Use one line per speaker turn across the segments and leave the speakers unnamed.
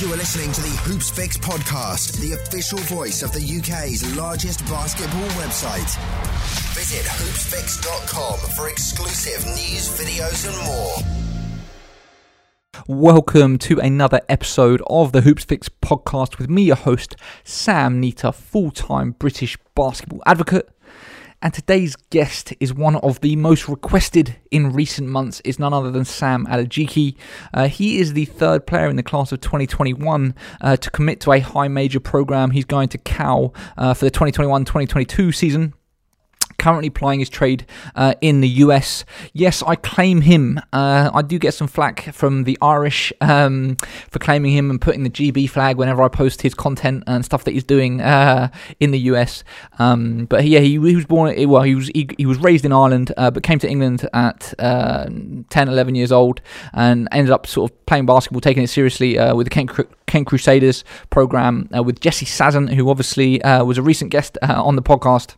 You are listening to the Hoopsfix podcast, the official voice of the UK's largest basketball website. Visit hoopsfix.com for exclusive news, videos, and more.
Welcome to another episode of the Hoopsfix podcast with me, your host, Sam Neter, full time British basketball advocate. And today's guest is one of the most requested in recent months. Is none other than Sam Alajiki. Uh, he is the third player in the class of 2021 uh, to commit to a high major program. He's going to Cal uh, for the 2021-2022 season currently plying his trade uh, in the US. Yes, I claim him. Uh, I do get some flack from the Irish um, for claiming him and putting the GB flag whenever I post his content and stuff that he's doing uh, in the US. Um, but yeah, he, he, was born. Well, he was he, he was raised in Ireland, uh, but came to England at uh, 10, 11 years old, and ended up sort of playing basketball, taking it seriously uh, with the Kent, Kent Crusaders program with Jesse Sazant, who obviously was a recent guest on the podcast.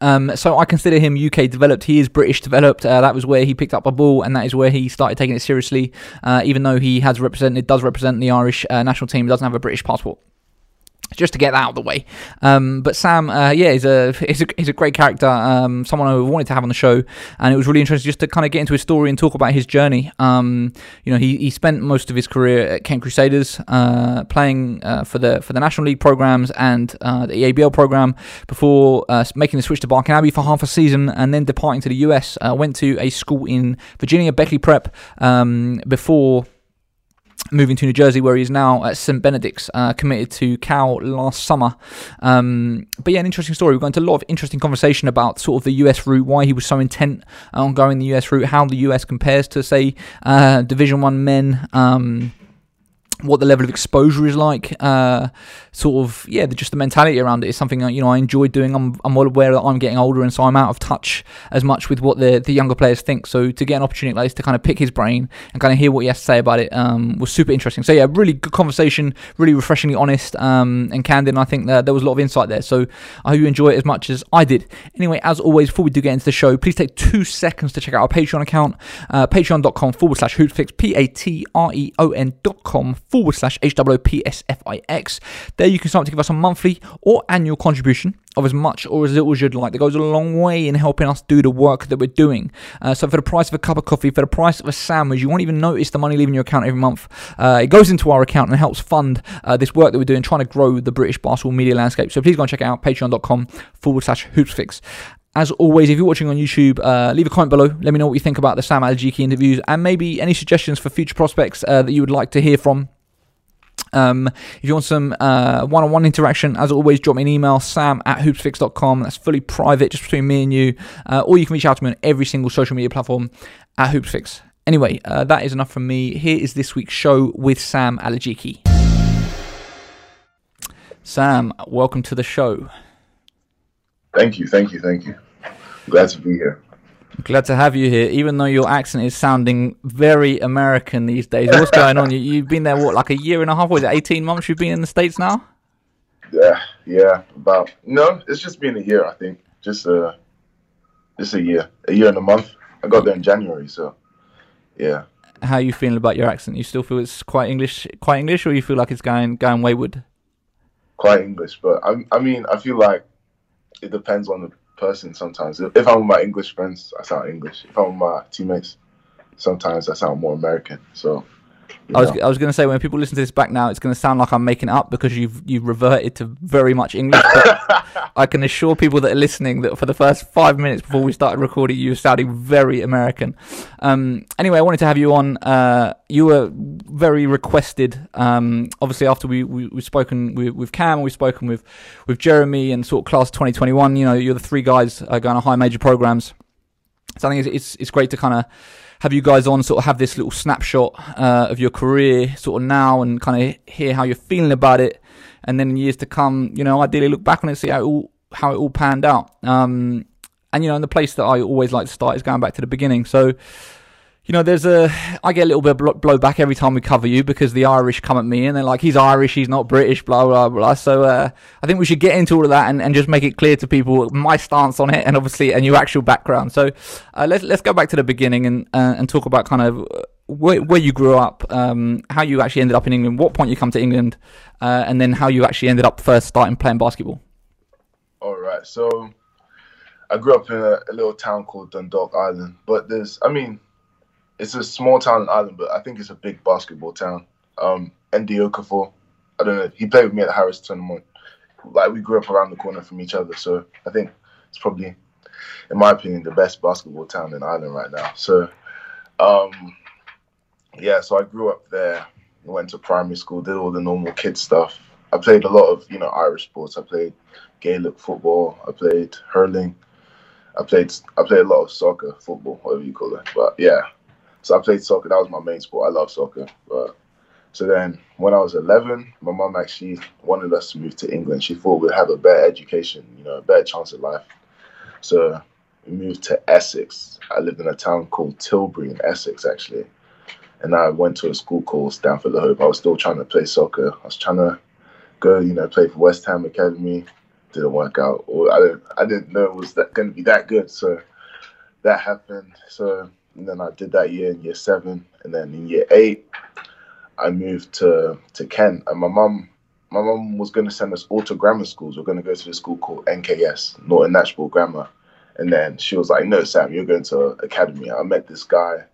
Um, so I consider him UK developed. He is British developed. Uh, that was where he picked up a ball, and that is where he started taking it seriously. Uh, even though he has represented, does represent the Irish uh, national team, doesn't have a British passport just to get that out of the way. Um, but Sam, uh, yeah, he's a, he's a he's a great character. Um, someone I wanted to have on the show, and it was really interesting just to kind of get into his story and talk about his journey. Um, you know, he, he spent most of his career at Kent Crusaders, uh, playing uh, for the for the National League programs and uh, the EABL program before uh, making the switch to Barking Abbey for half a season, and then departing to the US. Uh, went to a school in Virginia, Beckley Prep, um, before moving to New Jersey, where he's now at St Benedict's, uh, committed to Cal last summer. Um, but yeah, an interesting story. We've gone into a lot of interesting conversation about sort of the US route, why he was so intent on going the US route, how the US compares to say uh, Division One men. Um, what the level of exposure is like, uh, sort of, yeah, just the mentality around it is something you know I enjoy doing. I'm, I'm well aware that I'm getting older, and so I'm out of touch as much with what the the younger players think. So to get an opportunity like this to kind of pick his brain and kind of hear what he has to say about it um, was super interesting. So yeah, really good conversation, really refreshingly honest um, and candid. And I think that there was a lot of insight there. So I hope you enjoy it as much as I did. Anyway, as always, before we do get into the show, please take two seconds to check out our Patreon account, uh, patreon.com forward slash hoopsfix, forward slash H-W-P-S-F-I-X. There you can start to give us a monthly or annual contribution of as much or as little as you'd like. That goes a long way in helping us do the work that we're doing. Uh, so for the price of a cup of coffee, for the price of a sandwich, you won't even notice the money leaving your account every month. Uh, it goes into our account and helps fund uh, this work that we're doing, trying to grow the British basketball media landscape. So please go and check it out, patreon.com forward slash hoopsfix. As always, if you're watching on YouTube, uh, leave a comment below. Let me know what you think about the Sam Alajiki interviews and maybe any suggestions for future prospects uh, that you would like to hear from. Um, if you want some uh, one-on-one interaction, as always, drop me an email, sam at hoopsfix.com. That's fully private, just between me and you. Uh, or you can reach out to me on every single social media platform at hoopsfix. Anyway, uh, that is enough from me. Here is this week's show with Sam Alajiki. Sam, welcome to the show.
Thank you, thank you, thank you. Glad to be here.
Glad to have you here, even though your accent is sounding very American these days. What's going on? You, have been there, what, like a year and a half? Was it 18 months you've been in the States now?
Yeah, yeah, about. No, it's just been a year, I think. Just a, just a year. A year and a month. I got there in January, so yeah.
How are you feeling about your accent? You still feel it's quite English, quite English, or you feel like it's going going wayward?
Quite English, but I, I mean, I feel like it depends on the person sometimes. If I'm with my English friends, I sound English. If I'm with my teammates, sometimes I sound more American. So
I was, I was going to say when people listen to this back now, it's going to sound like I'm making it up because you've you've reverted to very much English. But I can assure people that are listening that for the first five minutes before we started recording, you were sounding very American. Um, anyway, I wanted to have you on. Uh, you were very requested. Um, obviously, after we, we we've spoken with, with Cam, we've spoken with with Jeremy and sort of class 2021. You know, you're the three guys uh, going to high major programs. So I think it's it's, it's great to kind of have you guys on, sort of have this little snapshot uh, of your career, sort of now, and kind of hear how you're feeling about it, and then in years to come, you know, ideally look back on it, and see how it all how it all panned out. Um, and you know, and the place that I always like to start is going back to the beginning. So, You know, there's a. I get a little bit of blo- blowback every time we cover you because the Irish come at me and they're like, he's Irish, he's not British, blah, blah, blah. So uh, I think we should get into all of that and, and just make it clear to people my stance on it and obviously and your actual background. So uh, let's, let's go back to the beginning and, uh, and talk about kind of uh, where, where you grew up, um, how you actually ended up in England, what point you come to England, uh, and then how you actually ended up first starting playing basketball.
All right. So I grew up in a, a little town called Dundalk Ireland, but there's, I mean, it's a small town in Ireland, but I think it's a big basketball town. Um, Ndo Okafor, I don't know. He played with me at the Harris tournament. Like we grew up around the corner from each other, so I think it's probably, in my opinion, the best basketball town in Ireland right now. So, um, yeah. So I grew up there. Went to primary school, did all the normal kid stuff. I played a lot of you know Irish sports. I played Gaelic football. I played hurling. I played I played a lot of soccer, football, whatever you call it. But yeah, so I played soccer. That was my main sport. I love soccer. But so then when I was 11, my mom actually wanted us to move to England. She thought we'd have a better education, you know, a better chance of life. So we moved to Essex. I lived in a town called Tilbury in Essex, actually. And I went to a school called Stanford-le-Hope. I was still trying to play soccer. I was trying to go, you know, play for West Ham Academy. Didn't work out. Or I didn't, I didn't know it was that going to be that good. So that happened. So and then I did that year in year seven, and then in year eight, I moved to to Kent, and my mum. My mum was going to send us all to grammar schools. We are going to go to this school called NKS, Norton Knatchbull Grammar. And then she was like, No, Sam, you're going to academy. I met this guy.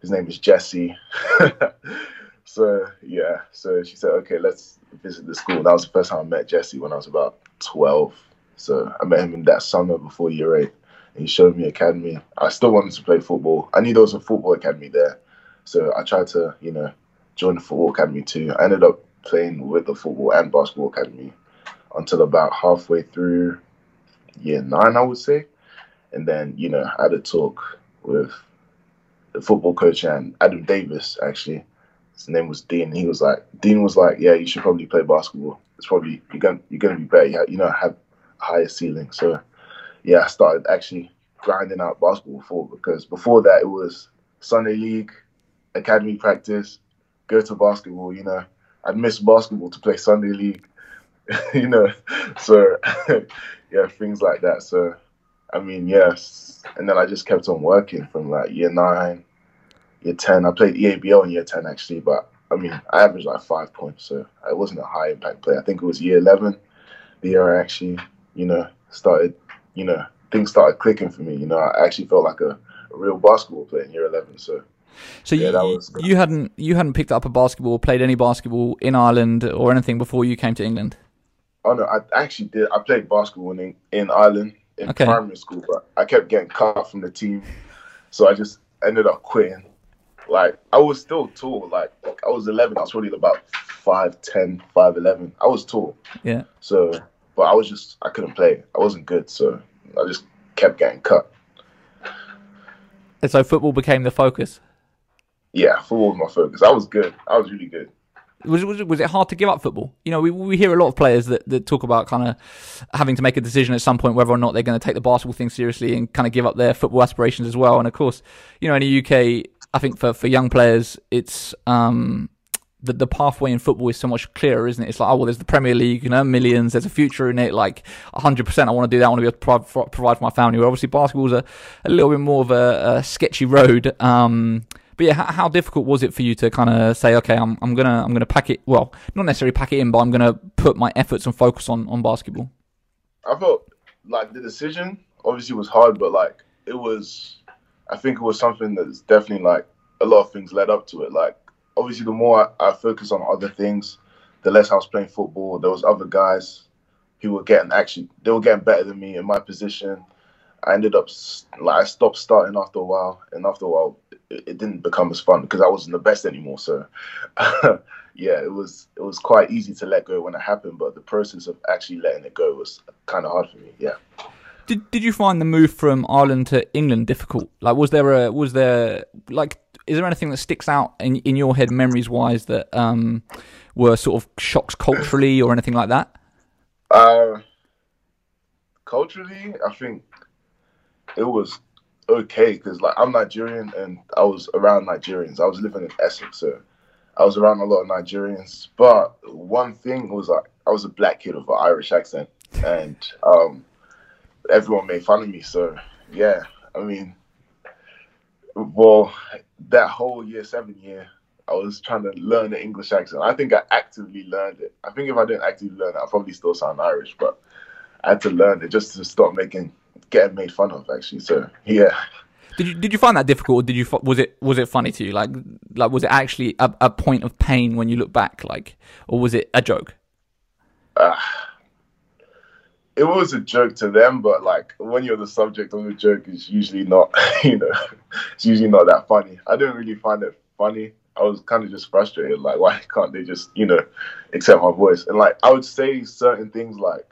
His name is Jesse. so, yeah. So she said, Okay, let's visit the school. That was the first time I met Jesse when I was about 12. So I met him in that summer before year eight. He showed me academy. I still wanted to play football. I knew there was a football academy there, so I tried to, you know, join the football academy too. I ended up playing with the football and basketball academy until about halfway through year nine, I would say. And then, you know, I had a talk with the football coach and Adam Davies, actually. His name was Dean. He was like, Dean was like, yeah, you should probably play basketball. It's probably, you're gonna you're gonna be better. You know, have higher ceiling. So yeah, I started actually grinding out basketball for because before that it was Sunday league, academy practice, go to basketball. You know, I'd miss basketball to play Sunday league. you know, so yeah, things like that. So I mean, yes, and then I just kept on working from like year nine, year ten. I played EABL in year ten actually, but I mean, I averaged like five points, so I wasn't a high impact player. I think it was year eleven, the year I actually, you know, started you know, things started clicking for me. You know, I actually felt like a, a real basketball player in year 11. So,
so yeah, you, was, you hadn't you hadn't picked up a basketball, played any basketball in Ireland or anything before you came to England.
Oh no, I actually did. I played basketball in in Ireland in okay. primary school, but I kept getting cut from the team, so I just ended up quitting. Like I was still tall. Like I was 11. I was probably about 5'10", 5'11". I was tall.
Yeah.
So but I was just I couldn't play. I wasn't good, so I just kept getting cut.
And so football became the focus.
Yeah, football was my focus. I was good. I was really good.
Was, was, was it hard to give up football? You know, we, we hear a lot of players that, that talk about kind of having to make a decision at some point whether or not they're going to take the basketball thing seriously and kind of give up their football aspirations as well. And of course, you know, in the UK, I think for, for young players, it's um, the, the pathway in football is so much clearer, isn't it? It's like, oh, well, there's the Premier League, you know, millions, there's a future in it, like 100%. I want to do that. I want to be able to provide for, my family. Where obviously basketball's a, a little bit more of a, a sketchy road. Um, but yeah, how, how, difficult was it for you to kind of say, okay, I'm, I'm gonna I'm gonna pack it. Well, not necessarily pack it in, but I'm gonna put my efforts and focus on on basketball.
I felt like the decision obviously was hard, but like it was, I think it was something that's definitely like a lot of things led up to it. Like obviously the more I, I focused on other things, the less I was playing football. There was other guys who were getting actually they were getting better than me in my position. I ended up like I stopped starting after a while, and after a while, it, it didn't become as fun because I wasn't the best anymore. So, yeah, it was it was quite easy to let go when it happened, but the process of actually letting it go was kind of hard for me. Yeah.
Did Did you find the move from Ireland to England difficult? Like, was there a was there like is there anything that sticks out in, in your head, memories wise, that um, were sort of shocks culturally or anything like that?
Uh, culturally, I think it was okay because like I'm Nigerian and I was around Nigerians. I was living in Essex, so I was around a lot of Nigerians. But one thing was like I was a black kid with an Irish accent, and um, everyone made fun of me. So yeah, I mean, well, that whole year seven year, I was trying to learn the English accent. I think I actively learned it. I think if I didn't actively learn it, I probably still sound Irish, but I had to learn it just to stop making getting made fun of. Actually, so yeah.
Did you did you find that difficult, or did you was it was it funny to you? Like like was it actually a, a point of pain when you look back, like, or was it a joke?
Uh, it was a joke to them, but like when you're the subject of the joke, it's usually not, you know, it's usually not that funny. I didn't really find it funny. I was kind of just frustrated, like why can't they just, you know, accept my voice? And like I would say certain things like,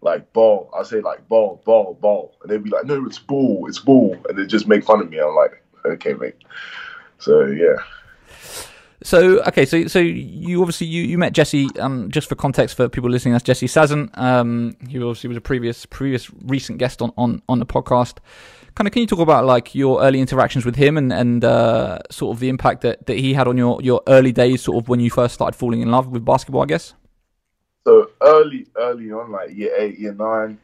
like ball. I say like ball, ball, ball, and they'd be like, no, it's ball, it's ball, and they just make fun of me. I'm like, okay, mate. So yeah.
So okay, so so you obviously you, you met Jesse. Um, just for context for people listening, that's Jesse Sazant. Um, he obviously was a previous previous recent guest on on on the podcast. Kind of, can you talk about like your early interactions with him and and uh, sort of the impact that, that he had on your your early days, sort of when you first started falling in love with basketball, I guess.
So early early on, like year eight, year nine,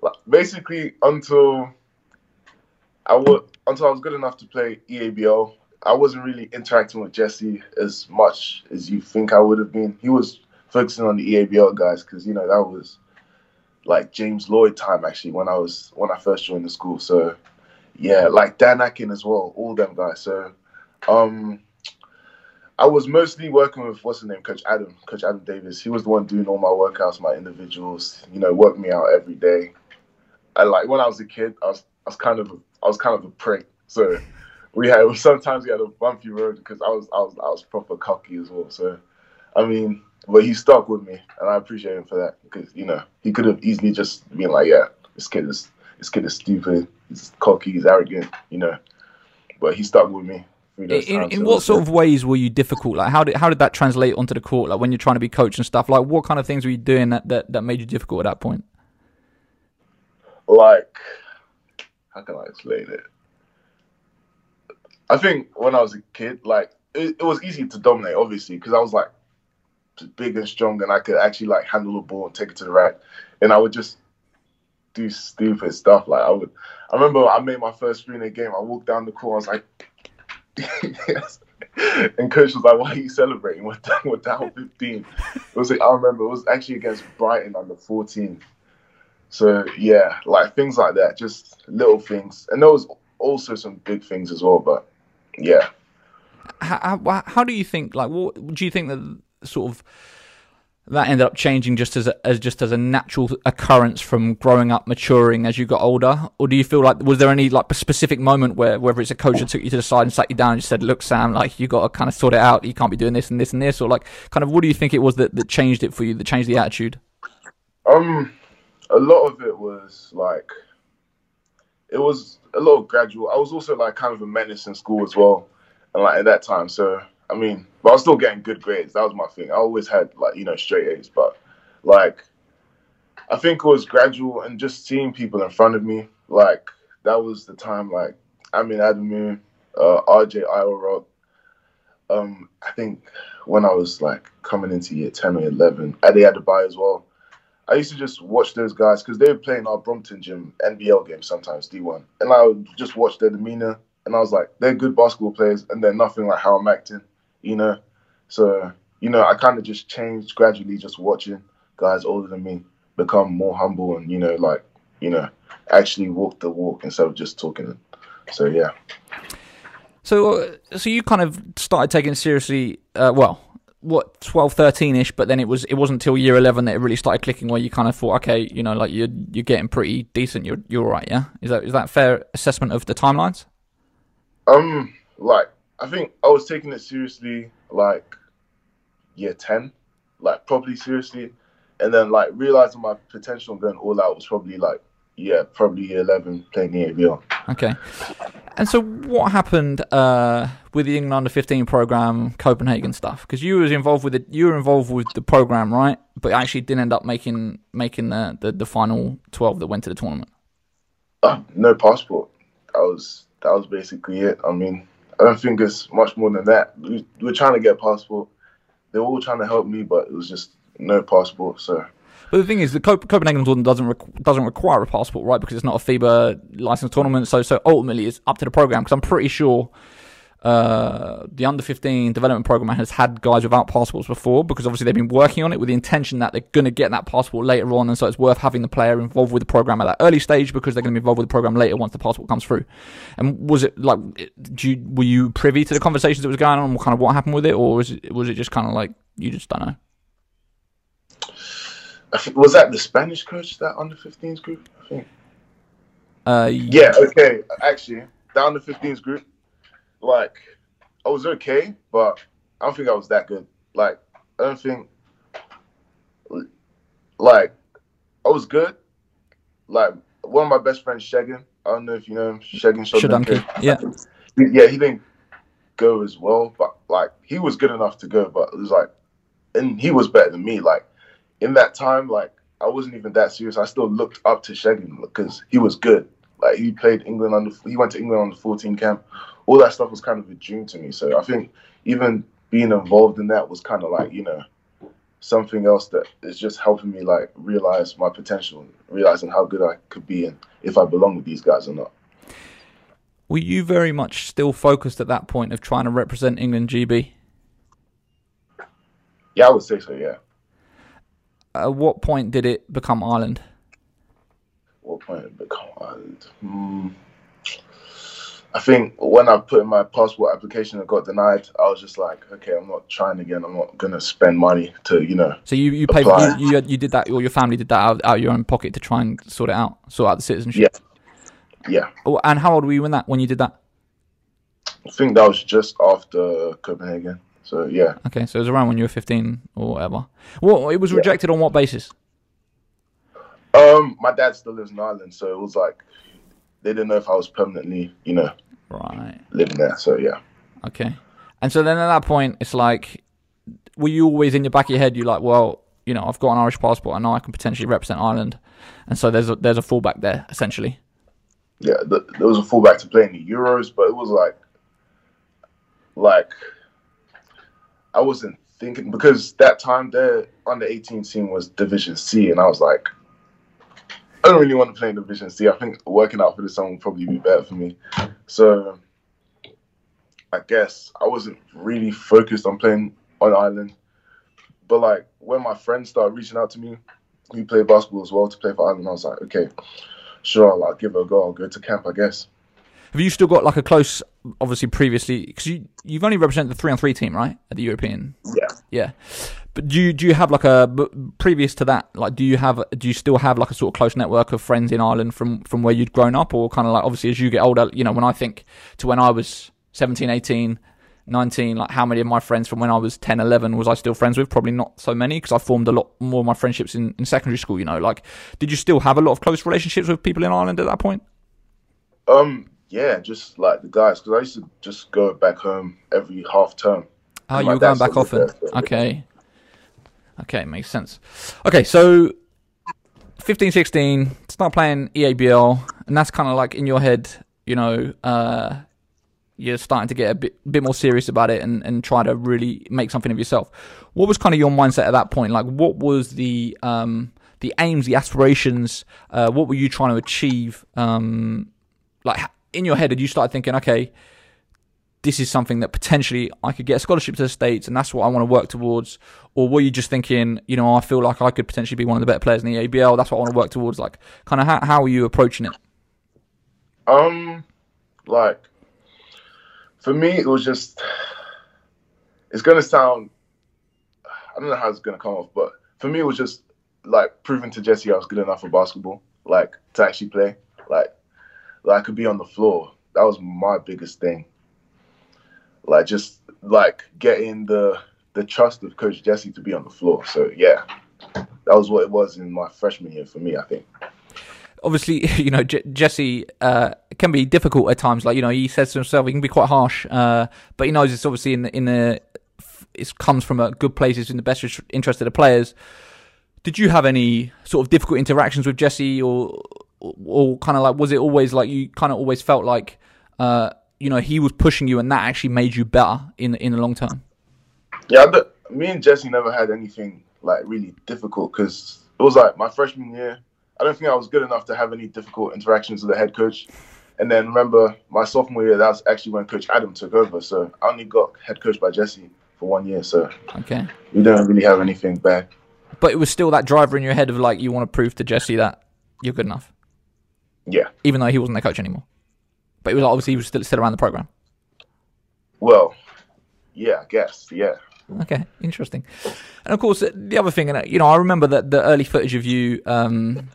like basically until I was until I was good enough to play EABL I wasn't really interacting with Jesse as much as you think I would have been. He was focusing on the EABL guys because you know that was like James Lloyd time actually when I was when I first joined the school. So yeah, like Dan Akin as well, all them guys. So um I was mostly working with what's his name, Coach Adam, Coach Adam Davies. He was the one doing all my workouts, my individuals. You know, work me out every day. I like when I was a kid, I was I was kind of I was kind of a prick. So we had sometimes we had a bumpy road because I was I was I was proper cocky as well. So, I mean, but he stuck with me, and I appreciate him for that because you know he could have easily just been like, yeah, this kid is this kid is stupid, he's cocky, he's arrogant, you know. But he stuck with me.
In, in what sort of ways were you difficult? Like how did how did that translate onto the court? Like when you're trying to be coach and stuff. Like what kind of things were you doing that that, that made you difficult at that point?
Like how can I explain it? I think when I was a kid, like it, it was easy to dominate, obviously, because I was like big and strong, and I could actually like handle the ball and take it to the rack, and I would just do stupid stuff. Like I would, I remember I made my first three in a game. I walked down the court, I was like, yes. and coach was like, "Why are you celebrating? We're down, we're down 15." It was like, I remember it was actually against Brighton under 14. So yeah, like things like that, just little things, and there was also some big things as well, but yeah.
How, how, how do you think? Like, what do you think that sort of that ended up changing just as a, as just as a natural occurrence from growing up, maturing as you got older, or do you feel like was there any like specific moment where whether it's a coach that took you to the side and sat you down and just said, "Look, Sam, like you got to kind of sort it out. You can't be doing this and this and this," or like kind of what do you think it was that that changed it for you, that changed the attitude?
Um, a lot of it was like it was a little gradual. I was also like kind of a menace in school as well, and like at that time. So I mean, but I was still getting good grades. That was my thing. I always had like you know straight A's, but like I think it was gradual and just seeing people in front of me. Like that was the time. Like Amin Adamu, uh, RJ Irock. Um, I think when I was like coming into year ten or eleven, Ade Adebayo as well. I used to just watch those guys because they were playing our Brompton gym NBL games sometimes D1, and I would just watch their demeanor, and I was like, they're good basketball players, and they're nothing like how I'm acting, you know. So you know, I kind of just changed gradually, just watching guys older than me become more humble and you know, like you know, actually walk the walk instead of just talking. So yeah.
So, uh, so you kind of started taking seriously. Uh, well, what 12 13ish but then it was it wasn't until year 11 that it really started clicking where you kind of thought okay you know like you're you're getting pretty decent you're you're all right yeah? Is that is that fair assessment of the timelines?
Um like i think i was taking it seriously like year 10 like probably seriously and then like realizing my potential and going all out was probably like yeah probably year 11 playing the ABL
okay and so, what happened uh, with the England under fifteen program, Copenhagen stuff? Because you was involved with it. You were involved with the program, right? But actually didn't end up making making the, the, the final twelve that went to the tournament.
Uh, no passport. That was that was basically it. I mean, I don't think it's much more than that. We, we were trying to get a passport. They were all trying to help me, but it was just no passport. So
But the thing is, the Cop- Copenhagen tournament doesn't requ- doesn't require a passport, right? Because it's not a FIBA licensed tournament. So so ultimately, it's up to the program. Because I'm pretty sure uh, the under 15 development program has had guys without passports before. Because obviously they've been working on it with the intention that they're going to get that passport later on, and so it's worth having the player involved with the program at that early stage because they're going to be involved with the program later once the passport comes through. And was it like, you, were you privy to the conversations that was going on, kind of what happened with it, or was it was it just kind of like you just don't know?
I think, was that the Spanish coach that under 15s group? I think.
Uh,
Yeah. Okay. Actually, down the under 15s group, like, I was okay, but I don't think I was that good. Like, I don't think, like, I was good. Like, one of my best friends, Shagan. I don't know if you know him. Shagan
Shadunki,
Shodanke.
yeah.
Yeah, he didn't go as well, but like he was good enough to go. But it was like, and he was better than me. Like in that time, like I wasn't even that serious. I still looked up to Shagan because he was good. Like he played England under, he went to England on the 14 camp. All that stuff was kind of a dream to me. So I think even being involved in that was kind of like you know something else that is just helping me like realize my potential, realizing how good I could be and if I belong with these guys or not.
Were you very much still focused at that point of trying to represent England GB?
Yeah, I would say so. Yeah.
At what point did it become Ireland?
what point it become Ireland? Hmm. I think when I put in my passport application and got denied, I was just like, okay, I'm not trying again. I'm not gonna spend money to, you know.
So you you paid you, you you did that or your family did that out, out of your own pocket to try and sort it out, sort out the citizenship.
Yeah.
Oh, And how old were you when that when you did that?
I think that was just after Copenhagen. So yeah,
Okay, so it was around when you were 15 or whatever. Well, it was
Yeah.
rejected on what basis?
um, my dad still lives in Ireland, so it was like they didn't know if I was permanently, you know,
Right.
living there. So yeah,
Okay. And so then at that point, it's like, were you always in your back of your head? You like, well, you know, I've got an Irish passport, I know I can potentially represent Ireland, and so there's a, there's a fallback there essentially.
yeah. The, there was a fallback to playing the Euros, but it was like, like, I wasn't thinking because that time their under 18 team was Division C, and I was like, I don't really want to play in Division C. I think working out for this song would probably be better for me. So I guess I wasn't really focused on playing on Ireland. But like when my friends started reaching out to me, who play basketball as well to play for Ireland, I was like, okay, sure, I'll, I'll give it a go. I'll go to camp, I guess.
Have you still got like a close, obviously previously, because you you've only represented the three on three team, right, at the European?
Yeah.
Yeah. But do you do you have like a b- previous to that? Like, do you have do you still have like a sort of close network of friends in Ireland from from where you'd grown up, or kind of like obviously as you get older, you know, when I think to when I was 17, 18, 19, like how many of my friends from when I was 10, 11 was I still friends with? Probably not so many because I formed a lot more of my friendships in, in secondary school. You know, like did you still have a lot of close relationships with people in Ireland at that point?
Um, yeah, just like the guys, because I used to just go back home every half term.
Oh, you were going back often.
there,
Okay. Okay, makes sense. Okay, so 15, 16, start playing EABL, and that's kind of like in your head, you know, uh, you're starting to get a bit bit more serious about it and, and try to really make something of yourself. What was kind of your mindset at that point? Like, what was the um, the aims, the aspirations? Uh, what were you trying to achieve? Um, like in your head, did you start thinking, okay, this is something that potentially I could get a scholarship to the States and that's what I want to work towards? Or were you just thinking, you know, I feel like I could potentially be one of the better players in the ABL, that's what I want to work towards? Like, kind of how, how are you approaching it?
Um, like for me, it was just. It's gonna sound. I don't know how it's gonna come off, but for me, it was just like proving to Jesse I was good enough for basketball, like to actually play, like, like I could be on the floor. That was my biggest thing. Like just like getting the the trust of Coach Jesse to be on the floor. So yeah, that was what it was in my freshman year for me. I think.
Obviously, you know, J- Jesse uh, can be difficult at times. Like, you know, he says to himself, he can be quite harsh, uh, but he knows it's obviously in the, in the, it comes from a good place, it's in the best interest of the players. Did you have any sort of difficult interactions with Jesse or or kind of like was it always like you kind of always felt like uh, you know he was pushing you and that actually made you better in in the long term?
Yeah, but me and Jesse never had anything like really difficult because it was like my freshman year. I don't think I was good enough to have any difficult interactions with the head coach. And then remember my sophomore year, that's actually when Coach Adam took over. So I only got head coached by Jesse for one year. So
Okay,
we don't really have anything bad.
but it was still that driver in your head of like you want to prove to Jesse that you're good enough,
Yeah.
even though he wasn't the coach anymore. But he was obviously he was still still around the program.
Well, yeah, I guess. Yeah.
Okay, interesting. And of course, the other thing, and uh, you know, I remember that the early footage of you um,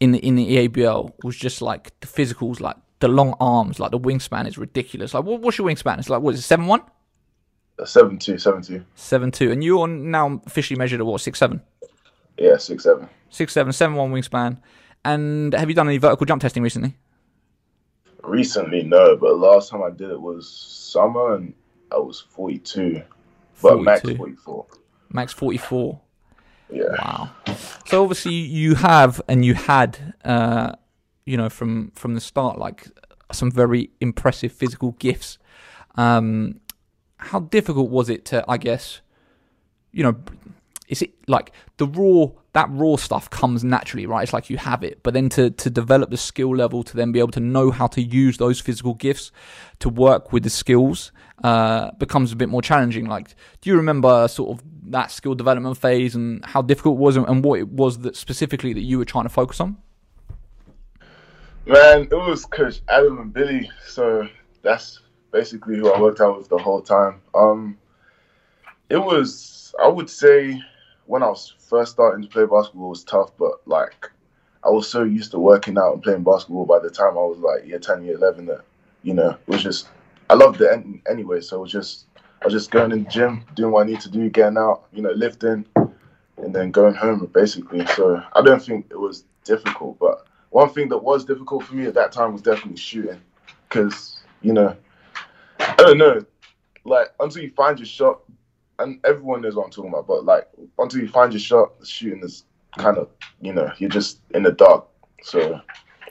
in the in the EABL was just like the physicals, like the long arms, like the wingspan is ridiculous. Like, what, what's your wingspan? It's like what is it, seven one,
Uh, Seven two, seven two.
seven two, and you're now officially measured at what six seven,
Yeah, six seven.
six seven, seven one wingspan. And have you done any vertical jump testing recently?
Recently, no, but last time I did it was summer and I was forty two. But max forty four.
Max forty four.
Yeah.
Wow. So obviously you have and you had, uh, you know, from from the start, like some very impressive physical gifts. Um, how difficult was it to, I guess, you know, is it like the raw that raw stuff comes naturally, right? It's like you have it, but then to to develop the skill level to then be able to know how to use those physical gifts to work with the skills uh, becomes a bit more challenging. Like, do you remember sort of that skill development phase and how difficult it was, and, and what it was that specifically that you were trying to focus on?
Man, it was Coach Adam and Billy. So that's basically who I worked out with the whole time. Um, it was, I would say, when I was first starting to play basketball, it was tough, but like, I was so used to working out and playing basketball by the time I was like year 10, year 11 that, you know, it was just, I loved it anyway. So it was just, I was just going in the gym, doing what I need to do, getting out, you know, lifting, and then going home basically. So I don't think it was difficult, but one thing that was difficult for me at that time was definitely shooting, because you know, I don't know, like until you find your shot, and everyone knows what I'm talking about, but like until you find your shot, shooting is kind of you know you're just in the dark. So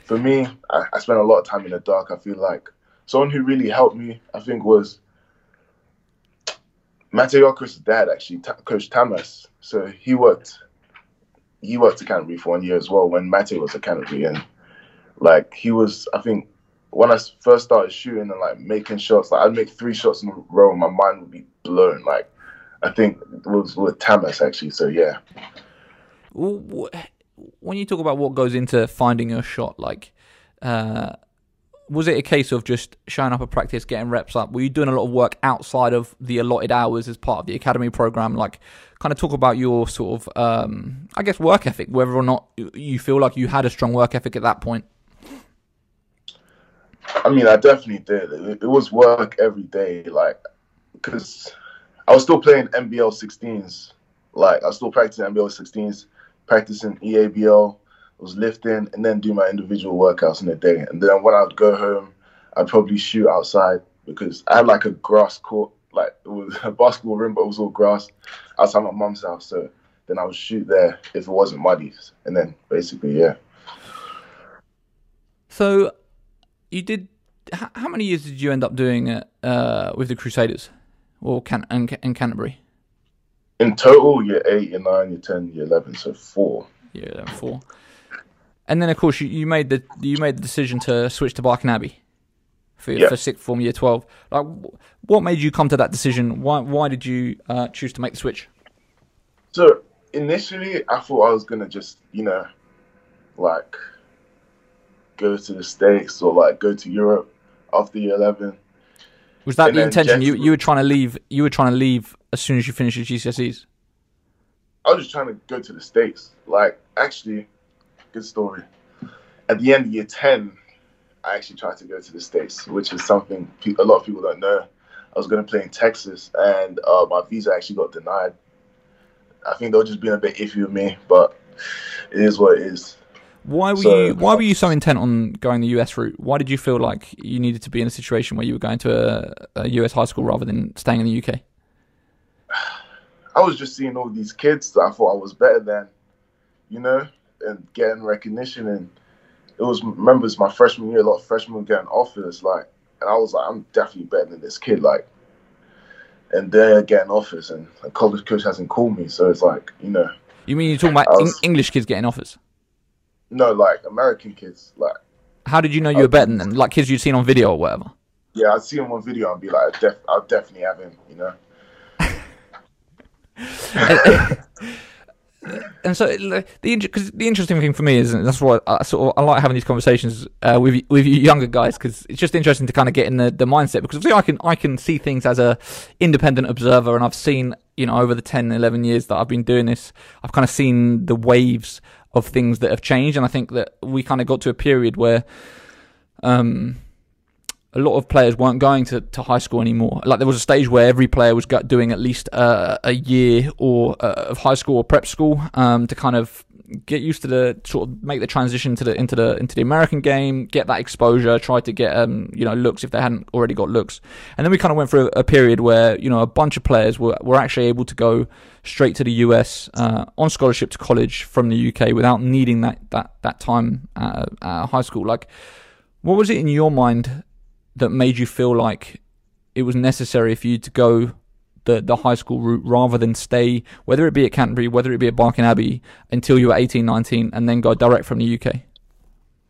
for me, I, I spent a lot of time in the dark. I feel like someone who really helped me, I think, was Mate Okros' dad, actually, Coach Tamas. So he worked he worked at Canterbury for one year as well when Mate was at Canterbury, and like he was, I think, When I first started shooting and like making shots, like I'd make three shots in a row, my mind would be blown. Like I think it was with Tamas actually. So yeah,
When you talk about what goes into finding your shot, like, uh, was it a case of just showing up at practice, getting reps up? Were you doing a lot of work outside of the allotted hours as part of the academy program? Like, kind of talk about your sort of, um, I guess, work ethic, whether or not you feel like you had a strong work ethic at that point.
I mean, I definitely did. It, it was work every day, like because I was still playing NBL 16s. Like I was still practicing NBL 16s, practicing EABL. I was lifting and then do my individual workouts in the day. And then when I'd go home, I'd probably shoot outside because I had like a grass court, like it was a basketball rim, but it was all grass outside my mum's house. So then I would shoot there if it wasn't muddy. And then basically, yeah.
So, you did. How, many years did you end up doing uh, with the Crusaders, or can and, and Canterbury?
In total, you're eight, you're nine, you're ten, you're eleven, so four.
Yeah, four. And then, of course, you, you made the you made the decision to switch to Barking Abbey for
Yeah.
for sixth form, year twelve. Like, what made you come to that decision? Why why did you uh, choose to make the switch?
So initially, I thought I was gonna just, you know, like go to the states or like go to Europe after year eleven.
Was that
And
the intention? You you were trying to leave. You were trying to leave as soon as you finished your GCSEs.
I was just trying to go to the states. Like, actually, good story. At the end of year ten, I actually tried to go to the states, which is something a lot of people don't know. I was going to play in Texas, and uh, my visa actually got denied. I think they were just being a bit iffy with me, but it is what it is.
Why were
So-
you Why were uh, you so intent on going the US route? Why did you feel like you needed to be in a situation where you were going to a, a US high school rather than staying in the UK?
I was just seeing all these kids that I thought I was better than, you know, and getting recognition and it was remember it's my freshman year. A lot of freshmen were getting offers, like, and I was like, I'm definitely better than this kid, like. And they're getting offers, and a college coach hasn't called me, so it's like, you know,
You mean you're talking about
was-
Eng- English kids getting offers?
No, like American kids, like,
How did you know you were better than them? Like kids you'd seen on video or whatever?
yeah, I'd see him on video and be like, def- I'll definitely have him, you know.
and so the because the interesting thing for me is and that's why I sort of I like having these conversations uh, with with you younger guys because it's just interesting to kind of get in the, the mindset because obviously I can I can see things as a independent observer and I've seen you know over the 10 11 years that I've been doing this I've kind of seen the waves of things that have changed and I think that we kind of got to a period where um a lot of players weren't going to, to high school anymore. Like there was a stage where every player was doing at least uh, a year or uh, of high school or prep school um, to kind of get used to the sort of make the transition to the into the into the American game, get that exposure, try to get um, you know looks if they hadn't already got looks, and then we kind of went through a, a period where you know a bunch of players were were actually able to go straight to the US uh, on scholarship to college from the UK without needing that that that time at, at high school. Like, what was it in your mind? that made you feel like it was necessary for you to go the the high school route rather than stay whether it be at Canterbury whether it be at Barking Abbey until you were 18 19 and then go direct from the UK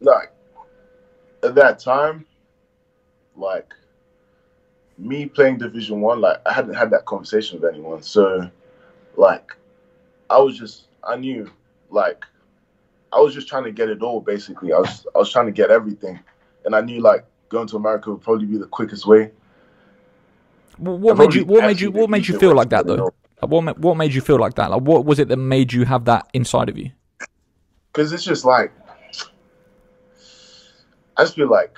like at that time, like me playing Division One, like I hadn't had that conversation with anyone. So, like, I was just I knew like I was just trying to get it all. Basically, I was I was trying to get everything, and I knew like going to America would probably be the quickest way.
What, what made you? What made you? What made you feel like that though? Like, What What made you feel like that? Like, what was it that made you have that inside of you?
Because it's just like I just feel like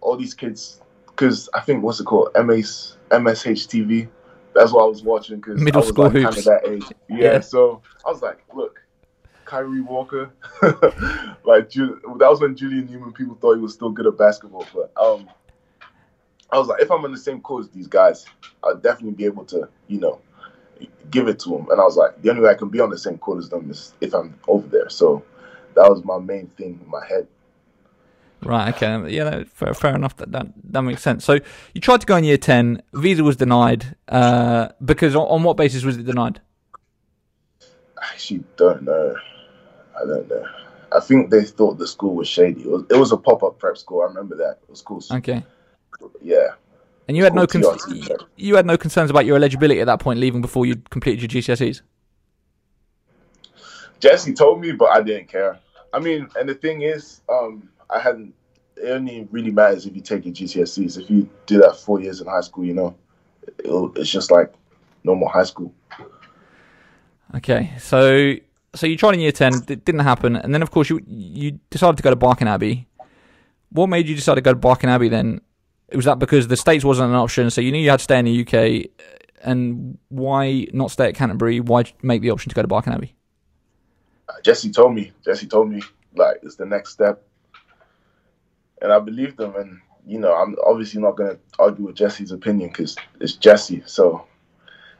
all these kids. Because I think what's it called? MS MSH TV. That's what I was watching because I
Middle
was
school
like kind
hoops.
of that age. Yeah,
Yeah.
So I was like, look, Kyrie Walker. like that was when Julian Newman people thought he was still good at basketball. But um, I was like, if I'm in the same as these guys, I'll definitely be able to, you know, give it to them. And I was like, the only way I can be on the same court as them is if I'm over there. So that was my main thing in my head.
Right. Okay. Yeah. No, fair, fair enough. That, that that makes sense. So you tried to go in year ten. Visa was denied. Uh, because on, on what basis was it denied?
I actually don't know. I don't know. I think they thought the school was shady. It was, it was a pop up prep school. I remember that. It was cool.
Okay.
Yeah.
And you had no con- you had no concerns about your eligibility at that point, leaving before you completed your GCSEs.
Jesse told me, but I didn't care. I mean, and the thing is, um, I hadn't. It only really matters if you take your GCSEs. If you do that four years in high school, you know, it's just like normal high school.
Okay, so so you tried in year ten, it didn't happen, and then of course you you decided to go to Barking Abbey. What made you decide to go to Barking Abbey then? Was that because the states wasn't an option, so you knew you had to stay in the UK? And why not stay at Canterbury? Why make the option to go to Barking Abbey?
Uh, Jesse told me. Jesse told me like it's the next step, and I believed him. And you know, I'm obviously not gonna argue with Jesse's opinion because it's Jesse. So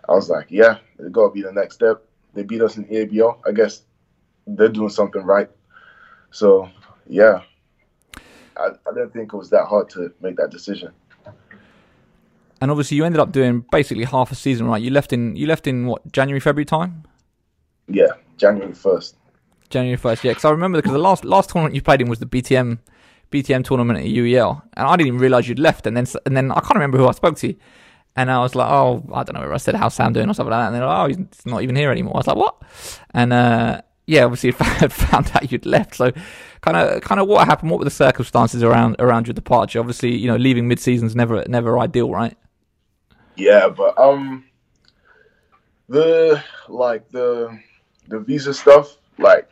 I was like, yeah, it's gotta be the next step. They beat us in the ABL. I guess they're doing something right. So yeah, I, I didn't think it was that hard to make that decision.
And obviously you ended up doing basically half a season, right? You left in you left in what January February time.
Yeah, January first.
January first, yeah. Because I remember because the last last tournament you played in was the BTM BTM tournament at UEL, and I didn't even realize you'd left. And then and then I can't remember who I spoke to, and I was like, oh, I don't know. where I said how's Sam doing or something like that, and they're like, oh, he's not even here anymore. I was like, what? And uh, yeah, obviously if I had found out you'd left. So kind of kind of what happened? What were the circumstances around around your departure? Obviously, you know, leaving mid season's never never ideal, right?
Yeah, but um, the like the the visa stuff, like,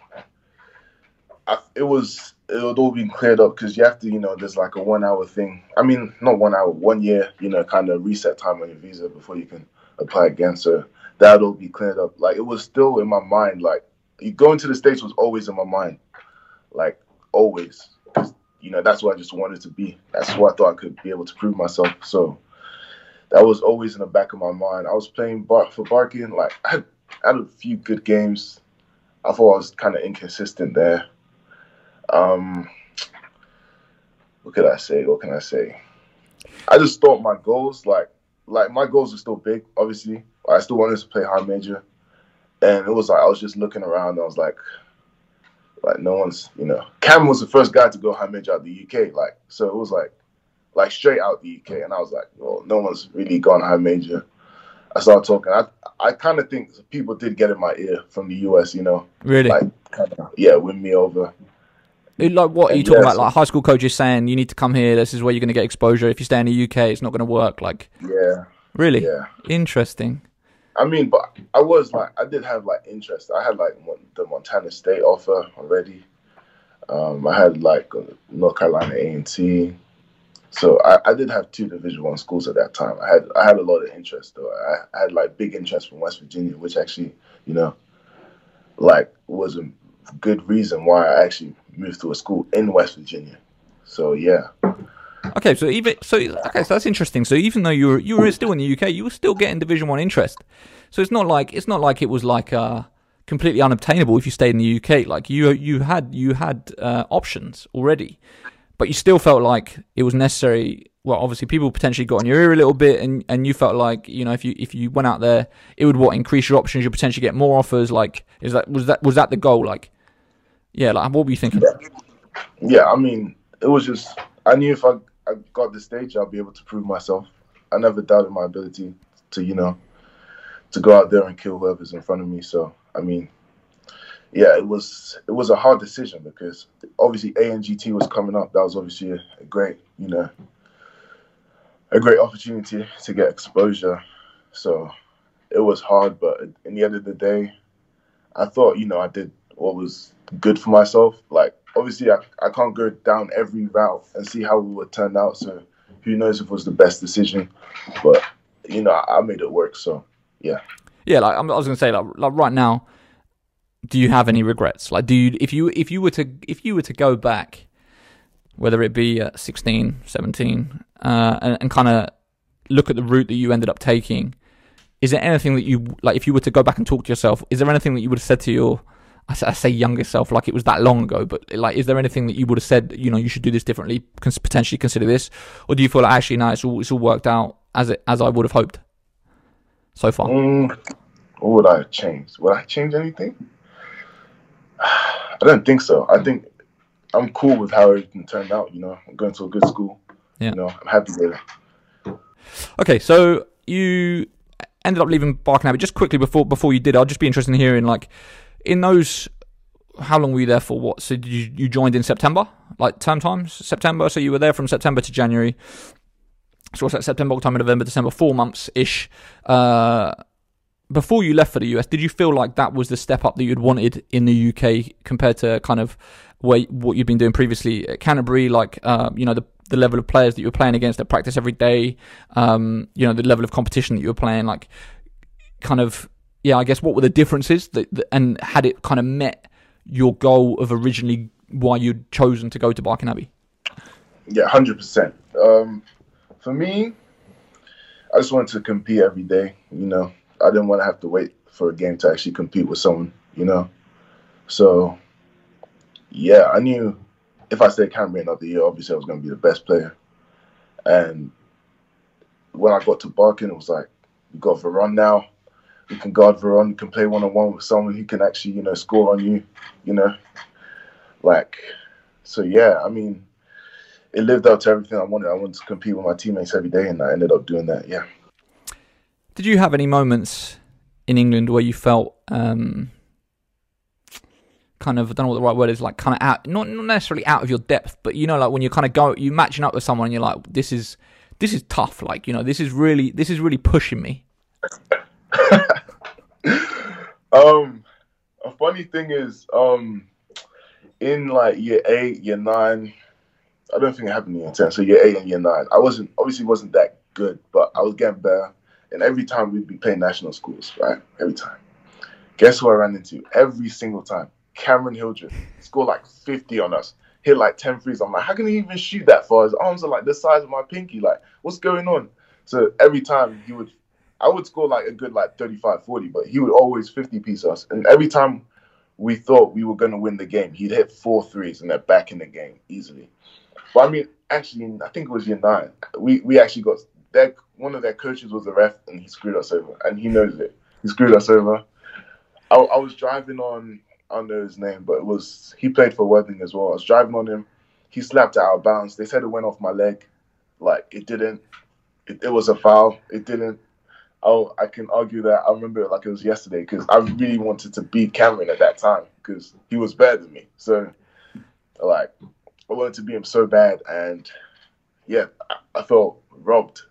I, it was it would all been cleared up because you have to, you know, there's like a one hour thing. I mean, not one hour, one year, you know, kind of reset time on your visa before you can apply again. So that'll be cleared up. Like, it was still in my mind. Like, going to the states was always in my mind, like always. you know, that's what I just wanted to be. That's what I thought I could be able to prove myself. So that was always in the back of my mind. I was playing bar- for Barking. Like I had, I had a few good games. I thought I was kind of inconsistent there. Um, what could I say? What can I say? I just thought my goals, like like my goals are still big. Obviously, I still wanted to play high major, and it was like I was just looking around. I was like, like no one's, you know, Cam was the first guy to go high major out the UK. Like so, it was like like straight out the UK, and I was like, well, no one's really gone high major. I started talking. I I kind of think people did get in my ear from the US, you know,
Really?
like kinda, yeah, win me over.
like what are you
and
talking
yeah,
about?
so-
Like high school coaches saying you need to come here. This is where you're going to get exposure. If you stay in the UK, it's not going to work. Like
Yeah,
really
yeah.
interesting.
I mean, but I was like, I did have like interest. I had like the Montana State offer already. Um, I had like North Carolina A and T. So I, I did have two Division One schools at that time. I had I had a lot of interest though. I, I had like big interest from West Virginia, which actually, you know, like was a good reason why I actually moved to a school in West Virginia. So yeah,
Okay, so even so, okay, so that's interesting. So even though you were you were still in the UK, you were still getting Division One interest. So it's not like it's not like it was like uh, completely unobtainable if you stayed in the UK. Like you you had you had uh, options already, but you still felt like it was necessary. Well, obviously, people potentially got on your ear a little bit, and, and you felt like you know if you if you went out there, it would what increase your options. You potentially get more offers. Like, is that was that was that the goal? Like, yeah, like what were you thinking?
yeah. I mean, it was just I knew if I, I got the stage, I'll be able to prove myself. I never doubted my ability to, you know, to go out there and kill whoever's in front of me. So I mean, yeah, it was it was a hard decision because obviously A and was coming up. That was obviously a, a great, you know, a great opportunity to get exposure. So it was hard, but in the end of the day, I thought, you know, I did what was good for myself. Like obviously I, I can't go down every route and see how it would turn out. So who knows if it was the best decision. But you know, I, I made it work. So yeah.
Yeah, like I was gonna say, like, like right now, do you have any regrets? Like, do you if you if you were to if you were to go back, whether it be at 16, 17, uh, and, and kind of look at the route that you ended up taking, is there anything that you like? If you were to go back and talk to yourself, is there anything that you would have said to your I say, I say younger self like it was that long ago, but like, is there anything that you would have said? You know, you should do this differently, cons- potentially consider this, or do you feel like actually, no, it's all it's all worked out as it as I would have hoped so far?
Mm, what would I change? Would I change anything? I don't think so. I think I'm cool with how everything turned out. You know, I'm going to a good school.
Yeah.
You know, I'm happy with it.
Okay, so you ended up leaving Barking Abbey just quickly before before you did. I'd just be interested in hearing like in those. How long were you there for? What? So did you you joined in September, like term times, September. So you were there from September to January. So what's that? September, October, November, December, four months ish. Uh, before you left for the US, did you feel like that was the step up that you'd wanted in the UK compared to kind of where, what you'd been doing previously at Canterbury? Like, uh, you know, the the level of players that you were playing against at practice every day, um, you know, the level of competition that you were playing, like, kind of, yeah, I guess what were the differences that, that and had it kind of met your goal of originally why you'd chosen to go to Barking Abbey?
Yeah, hundred percent. Um, for me, I just wanted to compete every day. You know, I didn't want to have to wait for a game to actually compete with someone. You know, so yeah, I knew if I stayed Canterbury another year, obviously I was going to be the best player. And when I got to Barking, it was like, we got Veron now. We can guard Veron. We can play one on one with someone who can actually, you know, score on you. You know, like, so yeah. I mean, it lived up to everything I wanted. I wanted to compete with my teammates every day, and I ended up doing that. Yeah.
Did you have any moments in England where you felt um, kind of I don't know what the right word is, like kind of out, not not necessarily out of your depth, but you know, like when you kind of go, you matching up with someone, and you're like, this is this is tough. Like you know, this is really this is really pushing me.
um, a funny thing is, um, in like year eight, year nine, I don't think it happened in year ten. So year eight and year nine, I wasn't obviously wasn't that good, but I was getting better. And every time we'd be playing national schools, right? Every time. Guess who I ran into? Every single time. Cameron Hildreth scored like 50 on us, hit like 10 threes. I'm like, how can he even shoot that far? His arms are like the size of my pinky. Like, what's going on? So every time he would, I would score like a good like 35, 40, but he would always 50 piece us. And every time we thought we were going to win the game, he'd hit four threes and they're back in the game easily. But I mean, actually, I think it was year nine. We we actually got their one of their coaches was a ref, and he screwed us over, and he knows it. He screwed us over. I, I was driving on. I don't know his name, but it was he played for Worthing as well. I was driving on him. He slapped it out of bounds. They said it went off my leg. Like it didn't. It, it was a foul. It didn't. Oh, I can argue that. I remember it like it was yesterday because I really wanted to beat Cameron at that time because he was better than me. So, like, I wanted to beat him so bad, and yeah, I, I felt robbed.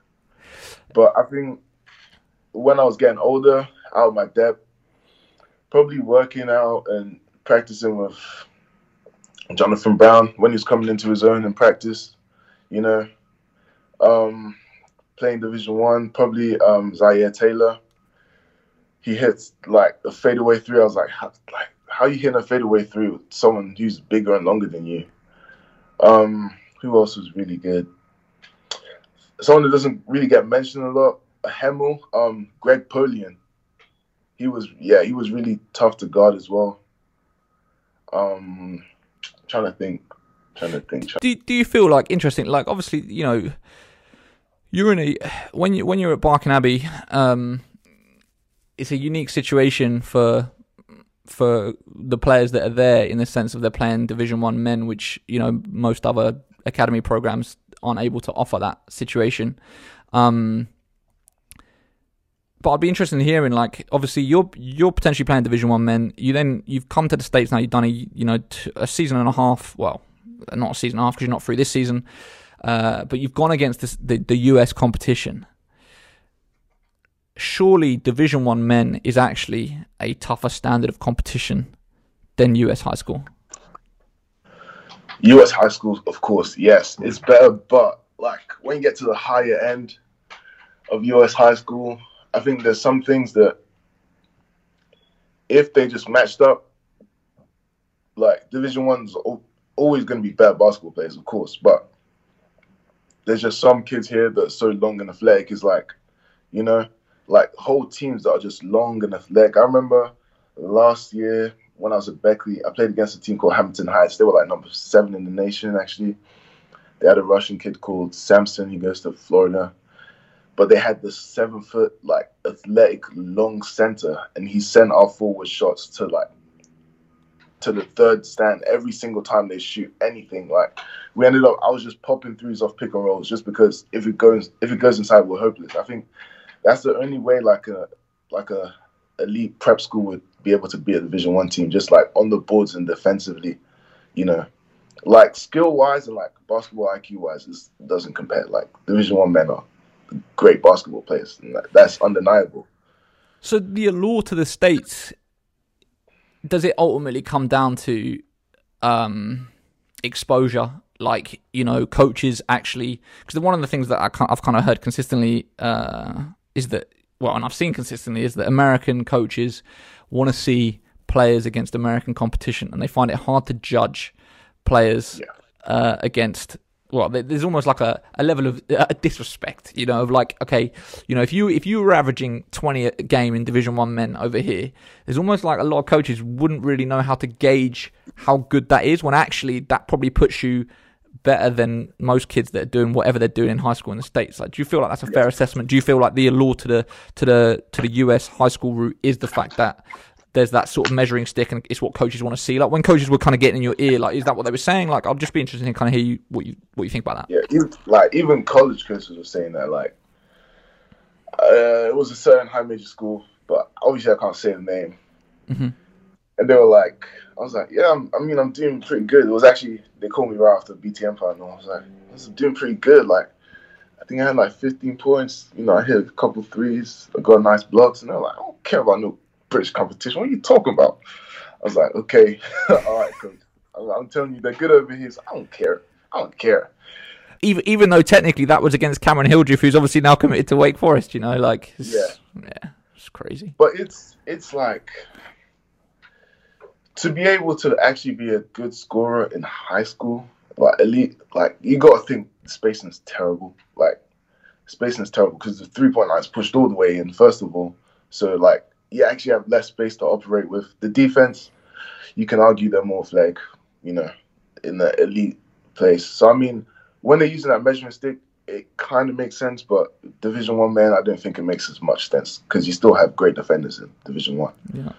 But I think when I was getting older, out of my depth, probably working out and practicing with Jonathan Brown when he was coming into his own in practice, you know, um, playing Division One, probably um, Zaire Taylor. He hits like a fadeaway three. I was like, how, like, how you hitting a fadeaway three with someone who's bigger and longer than you? Um, who else was really good? Someone that doesn't really get mentioned a lot. Hemel, um, Greg Polian. He was, yeah, he was really tough to guard as well. Um, trying to think, trying to think.
Trying Do do you feel like interesting? Like obviously, you know, you're in a when you when you're at Barking Abbey, um, it's a unique situation for for the players that are there in the sense of they're playing Division One men, which you know most other academy programs aren't able to offer that situation. Um, but I'd be interested in hearing, like, obviously you're you're potentially playing Division One men. You then you've come to the states now. You've done a you know t- a season and a half. Well, not a season and a half because you're not through this season. Uh, but you've gone against this, the the US competition. Surely Division One men is actually a tougher standard of competition than US high school.
US high schools, of course, yes, it's better. But like when you get to the higher end of US high school, I think there's some things that if they just matched up, like Division One's always going to be better basketball players, of course, but there's just some kids here that are so long and athletic. Is like, you know, like whole teams that are just long and athletic. I remember last year when I was at Beckley, I played against a team called Hamilton Heights. They were like number seven in the nation, actually. They had a Russian kid called Samson. He goes to Florida. But they had this seven foot, like athletic, long center, and he sent our forward shots to like to the third stand every single time they shoot anything. Like we ended up, I was just popping threes off pick and rolls just because if it goes if it goes inside, we're hopeless. I think that's the only way like a like a elite prep school would be able to be a Division One team, just like on the boards and defensively, you know, like skill wise and like basketball IQ wise, it doesn't compare. Like Division One men are great basketball players, and that, that's undeniable.
So the allure to the states does it ultimately come down to um, exposure? Like you know, coaches actually because one of the things that I have kind of heard consistently uh, is that well, and I've seen consistently is that American coaches want to see players against American competition, and they find it hard to judge players yeah. uh, against well, there's almost like a, a level of a disrespect, you know, of like, okay, you know, if you if you were averaging 20 a game in Division One men over here, there's almost like a lot of coaches wouldn't really know how to gauge how good that is when actually that probably puts you better than most kids that are doing whatever they're doing in high school in the states. Like, do you feel like that's a fair assessment? Do you feel like the allure to the to the to the US high school route is the fact that there's that sort of measuring stick, and it's what coaches want to see. Like when coaches were kind of getting in your ear, like is that what they were saying? Like I'll just be interested in kind of hear you what you what you think about that.
Yeah, even, like even college coaches were saying that. Like uh, it was a certain high major school, but obviously I can't say the name. Mm-hmm. And they were like, I was like, yeah, I'm, i mean, I'm doing pretty good. It was actually they called me right after the BTM final. I was like, I'm doing pretty good. Like I think I had like 15 points. You know, I hit a couple threes. I got nice blocks, and they're like, I don't care about no British competition. What are you talking about? I was like, okay, all right, coach. I'm telling you, they're good over here. So I don't care. I don't care.
Even even though technically that was against Cameron Hildreth, who's obviously now committed to Wake Forest. You know, like it's, yeah, yeah, it's crazy.
But it's it's like to be able to actually be a good scorer in high school, like elite, like you got to think spacing is terrible. Like spacing is terrible because the three point line is pushed all the way in. First of all, so like you actually have less space to operate with. The defense, you can argue they're more like, you know, in the elite place. So I mean, when they're using that measuring stick, it kind of makes sense. But Division One man, I don't think it makes as much sense because you still have great defenders in Division One.
Yeah.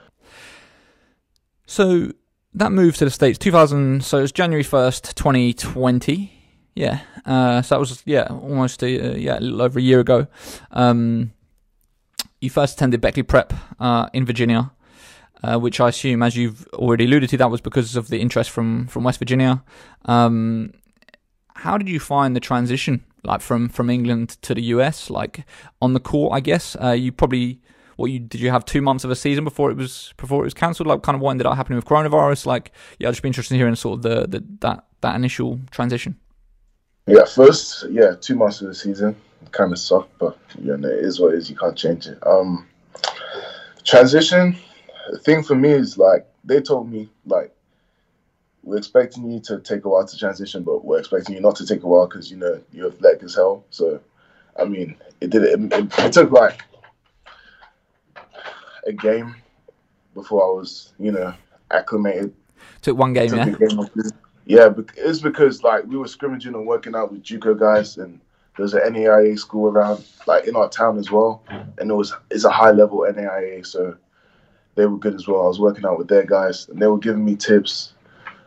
So that move to the states, 2000. So it was January 1st, 2020. Yeah. Uh, so that was yeah almost a, uh, yeah a little over a year ago. Um, you first attended Beckley Prep uh, in Virginia. Uh, which I assume, as you've already alluded to, that was because of the interest from from West Virginia. Um, how did you find the transition, like from from England to the US, like on the court? I guess uh, you probably what you did you have two months of a season before it was before it was cancelled? Like, kind of what ended up happening with coronavirus? Like, yeah, I'd just be interested in hearing sort of the, the that that initial transition.
Yeah, first, yeah, two months of the season kind of sucked, but yeah, it is what it is. You can't change it. Um, transition the thing for me is like they told me like we're expecting you to take a while to transition, but we're expecting you not to take a while because you know you're athletic as hell. So, I mean, it did it, it, it took like a game before I was you know acclimated.
Took one game, took
yeah. Game yeah, it's because like we were scrimmaging and working out with JUCO guys, and there was an NAIA school around like in our town as well, and it was it's a high level NAIA, so they were good as well. I was working out with their guys, and they were giving me tips.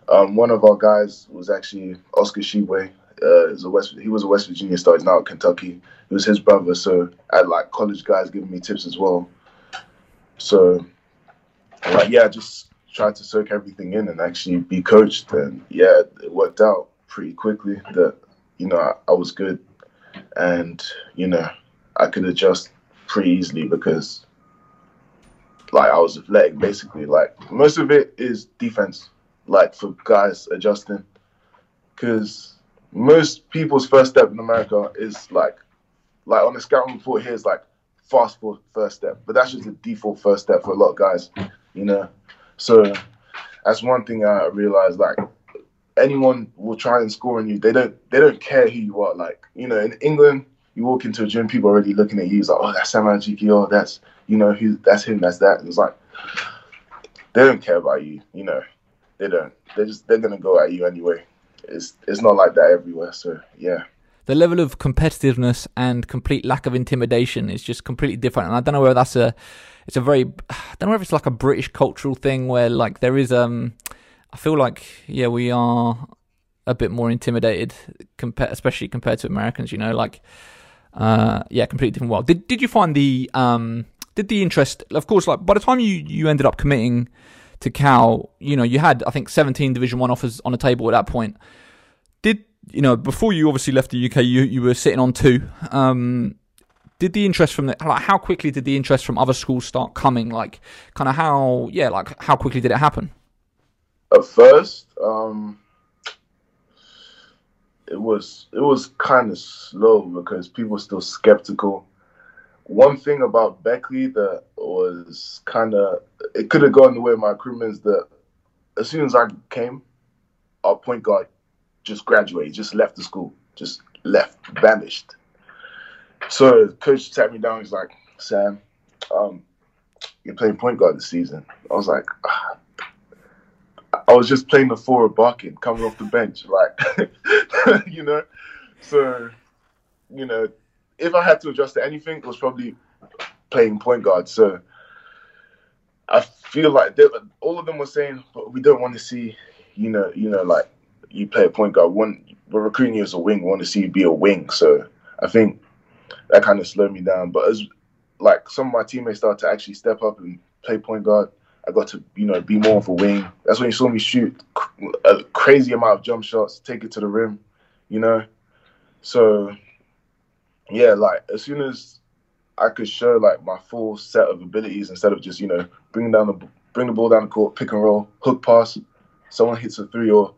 Um, one of our guys was actually Oscar Tshiebwe. Uh, a West, he was a West Virginia star. He's now at Kentucky. It was his brother, so I had like college guys giving me tips as well. So, like, yeah, I just tried to soak everything in and actually be coached. And yeah, it worked out pretty quickly that you know I, I was good, and you know I could adjust pretty easily because like I was athletic basically. Like most of it is defense, like for guys adjusting, because most people's first step in America is like, like on the scouting report here is like fast for first step, but that's just the default first step for a lot of guys, you know. So that's one thing I realized. Like anyone will try and score on you. They don't. They don't care who you are. Like you know, in England, you walk into a gym, people are already looking at you. It's like, oh, that's Sam Alajiki. Oh, that's you know, he, that's him, that's that. And It's like they don't care about you, you know. They don't. They just they're gonna go at you anyway. It's it's not like that everywhere. So yeah.
The level of competitiveness and complete lack of intimidation is just completely different. And I don't know whether that's a it's a very I don't know if it's like a British cultural thing where like there is um I feel like yeah we are a bit more intimidated especially compared to Americans. You know like. Uh, yeah, completely different world. Did did you find the um did the interest, of course, like by the time you, you ended up committing to Cal, you know, you had, I think, 17 Division 1 offers on the table at that point. Did, you know, before you obviously left the UK, you, you were sitting on two. Um, did the interest from the, like, how quickly did the interest from other schools start coming? Like, kind of how, yeah, like, how quickly did it happen?
At first, um, it was it was kind of slow because people were still skeptical one thing about Beckley that was kind of it could have gone the way of my recruitment is that as soon as I came, our point guard just graduated, just left the school, just left, vanished. So coach sat me down. He's like, "Sam, um, you're playing point guard this season." I was like, ah. I was just playing the four of Barking, coming off the bench, like, you know. So, you know, if I had to adjust to anything, it was probably playing point guard. So I feel like they, all of them were saying, but we don't want to see, you know, you know, like you play a point guard. One, we're recruiting you as a wing. We want to see you be a wing. So I think that kind of slowed me down. But as like some of my teammates started to actually step up and play point guard, I got to, you know, be more of a wing. That's when you saw me shoot a crazy amount of jump shots, take it to the rim, you know. So yeah, like as soon as I could show like my full set of abilities instead of just you know bringing down the bring the ball down the court, pick and roll, hook pass, someone hits a three or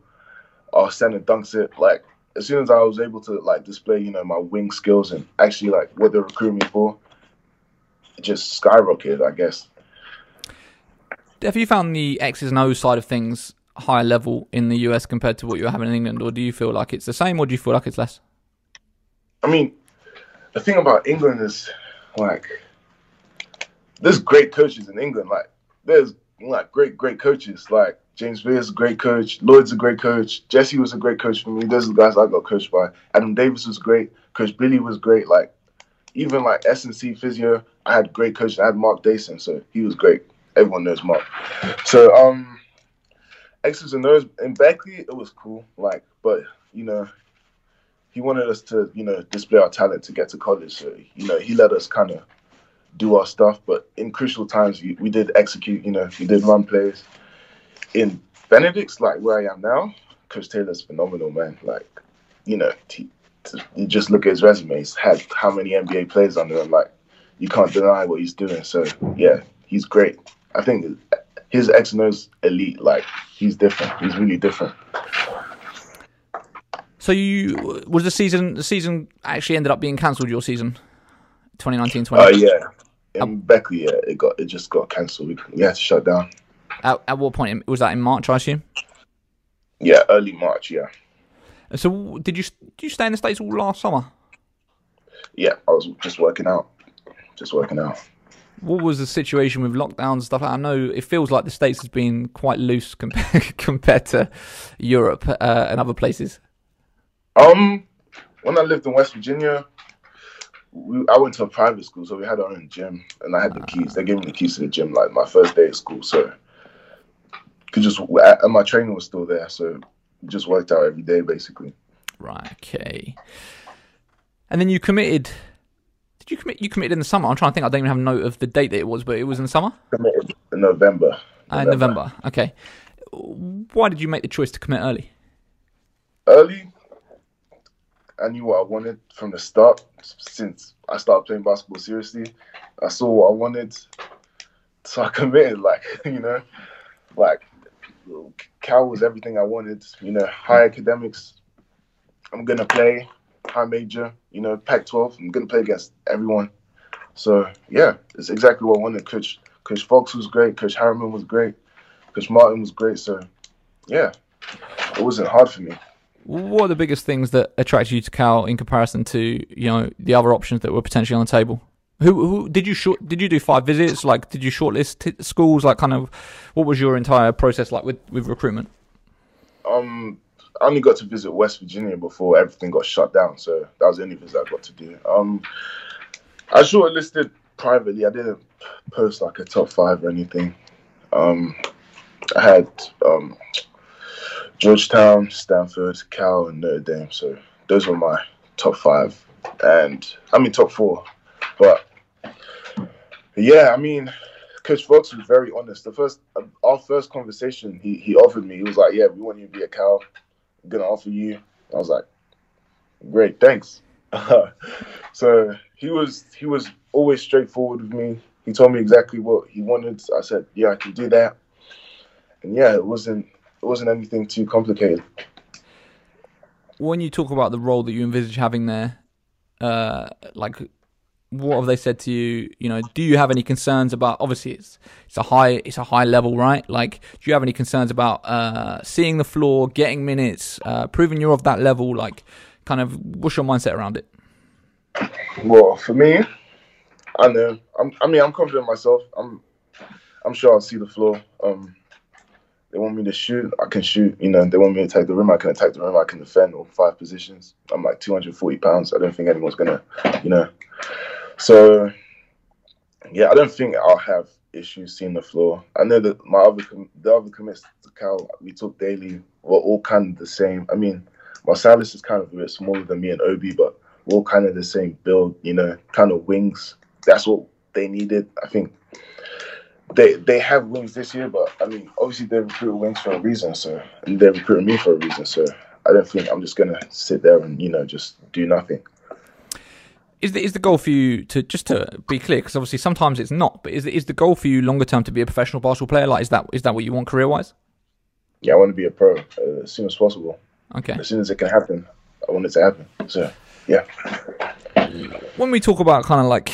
or center dunks it. Like as soon as I was able to like display you know my wing skills and actually like what they're recruiting me for, it just skyrocketed, I guess.
Have you found the X's and O's side of things higher level in the US compared to what you are having in England, or do you feel like it's the same, or do you feel like it's less?
I mean, the thing about England is like there's great coaches in England. Like there's like great great coaches. Like James Vear's a great coach. Lloyd's a great coach. Jesse was a great coach for me. Those are the guys I got coached by. Adam Davies was great. Coach Billy was great. Like even like S and C physio, I had great coaches. I had Mark Dayson, so he was great. Everyone knows Mark. So um, X's and O's in Beckley, it was cool. Like, but you know, he wanted us to you know display our talent to get to college. So you know, he let us kind of do our stuff. But in crucial times, we, we did execute. You know, we did run plays. In Benedict's, like where I am now, Coach Taylor's phenomenal, man. Like, you know, you just look at his resume. He's had how many NBA players under him. Like, you can't deny what he's doing. So yeah, he's great. I think his X and O's elite. Like, he's different. He's really different.
So you was the season the season actually ended up being cancelled your season? 2019
20 uh, yeah. In um, Beckley yeah it got it just got cancelled. We, we had to shut down.
At, at what point? Was that in March I assume?
Yeah early March yeah.
So did you did you stay in the states all last summer?
Yeah I was just working out. Just working out
what was the situation with lockdowns and stuff? I know it feels like the states has been quite loose compared compared to Europe uh, and other places.
Um, when I lived in West Virginia, we, I went to a private school, so we had our own gym, and I had the keys. They gave me the keys to the gym like my first day of school, so could just and my training was still there, so just worked out every day basically.
Right. Okay. And then you committed. Did you commit? You committed in the summer. I'm trying to think. I don't even have a note of the date that it was, but it was in the summer.
Committed in November.
November. Uh, November. Okay. Why did you make the choice to commit early?
Early I knew what I wanted from the start. Since I started playing basketball seriously, I saw what I wanted, so I committed. Like you know, like Cal was everything I wanted. You know, high academics. I'm gonna play high major. You know, Pac-12. I'm gonna play against everyone. So yeah, it's exactly what I wanted. Coach Coach Fox was great. Coach Harriman was great. Coach Martin was great. So yeah, it wasn't hard for me
what are the biggest things that attracted you to Cal in comparison to you know the other options that were potentially on the table? Who, who did you short? Did you do five visits? Like, did you shortlist t- schools? Like, kind of, what was your entire process like with with recruitment?
Um, I only got to visit West Virginia before everything got shut down, so that was the only visit I got to do. Um, I shortlisted privately. I didn't post like a top five or anything. Um, I had um, Georgetown, Stanford, Cal, and Notre Dame. So those were my top five, and I mean top four. But yeah, I mean, Coach Fox was very honest. The first, our first conversation, he he offered me. He was like, "Yeah, we want you to be a Cal. Gonna offer you." I was like, "Great, thanks." so he was he was always straightforward with me. He told me exactly what he wanted. I said, "Yeah, I can do that." And yeah, it wasn't it wasn't anything too complicated.
When you talk about the role that you envisage having there, uh, like what have they said to you? You know, do you have any concerns about? Obviously, it's it's a high it's a high level, right? Like, do you have any concerns about uh, seeing the floor, getting minutes, uh, proving you're of that level? Like, kind of, what's your mindset around it?
Well, for me, I know. I'm, I mean, I'm confident myself. I'm I'm sure I'll see the floor. Um, they want me to shoot, I can shoot. You know, they want me to attack the rim, I can attack the rim, I can defend all five positions. I'm like 240 pounds. I don't think anyone's gonna, you know. So, yeah, I don't think I'll have issues seeing the floor. I know that my other the other commits to Cal we took daily were all kind of the same. I mean, Marsalis is kind of a bit smaller than me and Obi, but we're all kind of the same build. You know, kind of wings. That's what they needed. I think they they have wings this year, but I mean, obviously they recruit wings for a reason, so and they're recruiting me for a reason. So I don't think I'm just gonna sit there and you know just do nothing.
Is the is the goal for you to just to be clear? Because obviously sometimes it's not, but is the, is the goal for you longer term to be a professional basketball player? Like, is that is that what you want career wise?
Yeah, I want to be a pro uh, as soon as possible.
Okay.
As soon as it can happen, I want it to happen. So yeah.
When we talk about kind of like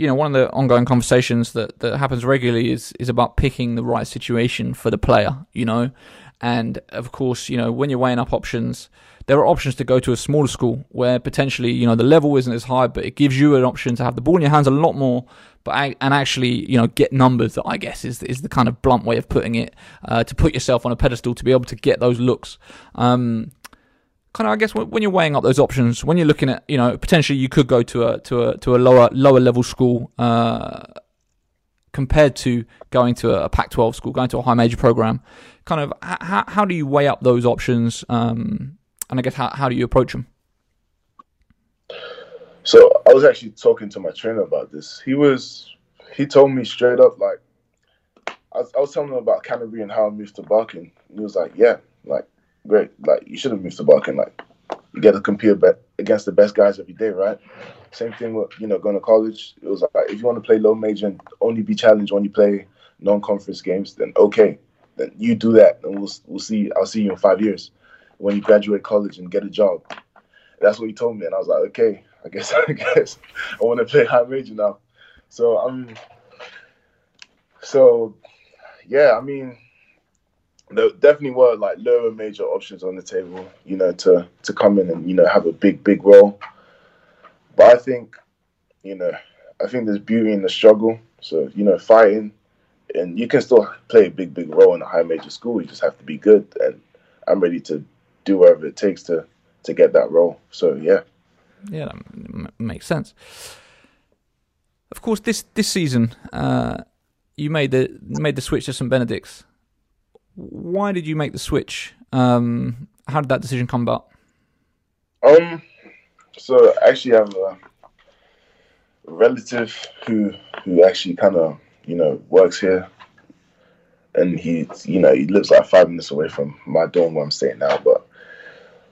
you know, one of the ongoing conversations that, that happens regularly is, is about picking the right situation for the player, you know. And of course, you know, when you're weighing up options, there are options to go to a smaller school where potentially, you know, the level isn't as high, but it gives you an option to have the ball in your hands a lot more, but and actually, you know, get numbers. I guess is is the kind of blunt way of putting it. Uh, to put yourself on a pedestal to be able to get those looks. Um, kind of, I guess, when you're weighing up those options, when you're looking at, you know, potentially you could go to a to a to a lower lower level school. Uh, compared to going to a Pac-12 school, going to a high major program, kind of how, how do you weigh up those options? Um, and I guess how, how do you approach them?
So I was actually talking to my trainer about this. He was, he told me straight up, like, I was, I was telling him about Canterbury and how I moved to Barking. He was like, yeah, like, great. Like, you should have moved to Barking. Like, you get to compete against the best guys every day, right? Same thing with, you know, going to college. It was like, if you want to play low major and only be challenged when you play non-conference games, then okay. Then you do that and we'll, we'll see. I'll see you in five years when you graduate college and get a job. That's what he told me. And I was like, okay, I guess I guess I want to play high major now. So I'm um, so yeah, I mean there definitely were like lower major options on the table, you know, to to come in and, you know, have a big, big role. But I think, you know, I think there's beauty in the struggle. So, you know, fighting and you can still play a big, big role in a high major school. You just have to be good and I'm ready to do whatever it takes to to get that role. So yeah
yeah, that m- makes sense. Of course, this this season, uh, you made the made the switch to St Benedict's. Why did you make the switch? Um, how did that decision come about?
Um, so I actually have a relative who who actually kind of you know works here, and he you know he lives like five minutes away from my dorm where I'm staying now. But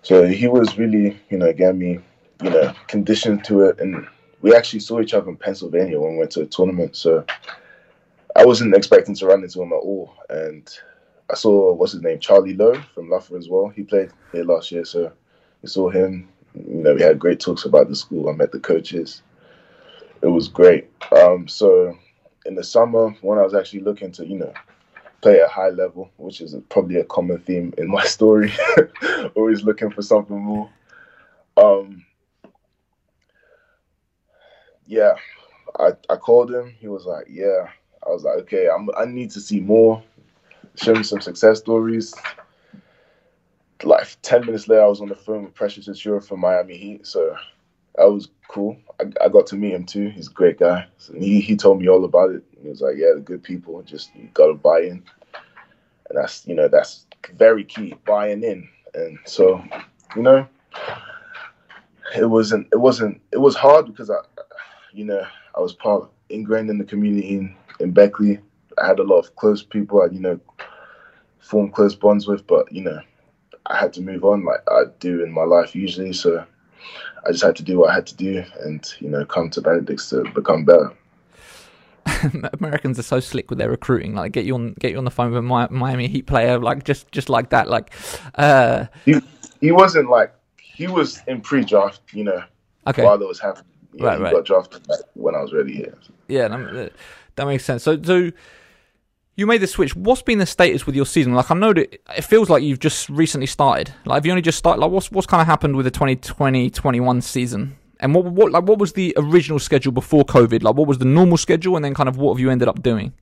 so he was really you know getting me you know, conditioned to it. And we actually saw each other in Pennsylvania when we went to a tournament. So I wasn't expecting to run into him at all. And I saw, what's his name, Charlie Lowe from Luffer as well. He played here last year. So we saw him. You know, we had great talks about the school. I met the coaches. It was great. Um, so in the summer, when I was actually looking to, you know, play at high level, which is probably a common theme in my story, always looking for something more. Um, yeah, I, I called him. He was like, yeah. I was like, okay, I'm, I need to see more. Show me some success stories. Like 10 minutes later, I was on the phone with Precious Achiuwa from Miami Heat. So that was cool. I, I got to meet him too. He's a great guy. So he, he told me all about it. He was like, yeah, the good people. Just you got to buy in. And that's, you know, that's very key, buying in. And so, you know, it wasn't, it wasn't, it was hard because I, you know, I was part ingrained in the community in, in Beckley. I had a lot of close people I, you know, formed close bonds with, but you know, I had to move on like I do in my life usually. So I just had to do what I had to do and, you know, come to Benedict's to become better.
Americans are so slick with their recruiting. Like, get you on, get you on the phone with a Miami Heat player, like just, just like that. Like, uh,
he, he wasn't like he was in pre-draft, you know, okay. while that was happening yeah, right, he right. got drafted when I was ready here.
Yeah, that, that makes sense. So, so you made the switch. What's been the status with your season? Like, I know that it feels like you've just recently started. Like, have you only just started? Like, what's what's kind of happened with the 2020-21 season? And what what like what was the original schedule before COVID? Like, what was the normal schedule, and then kind of what have you ended up doing?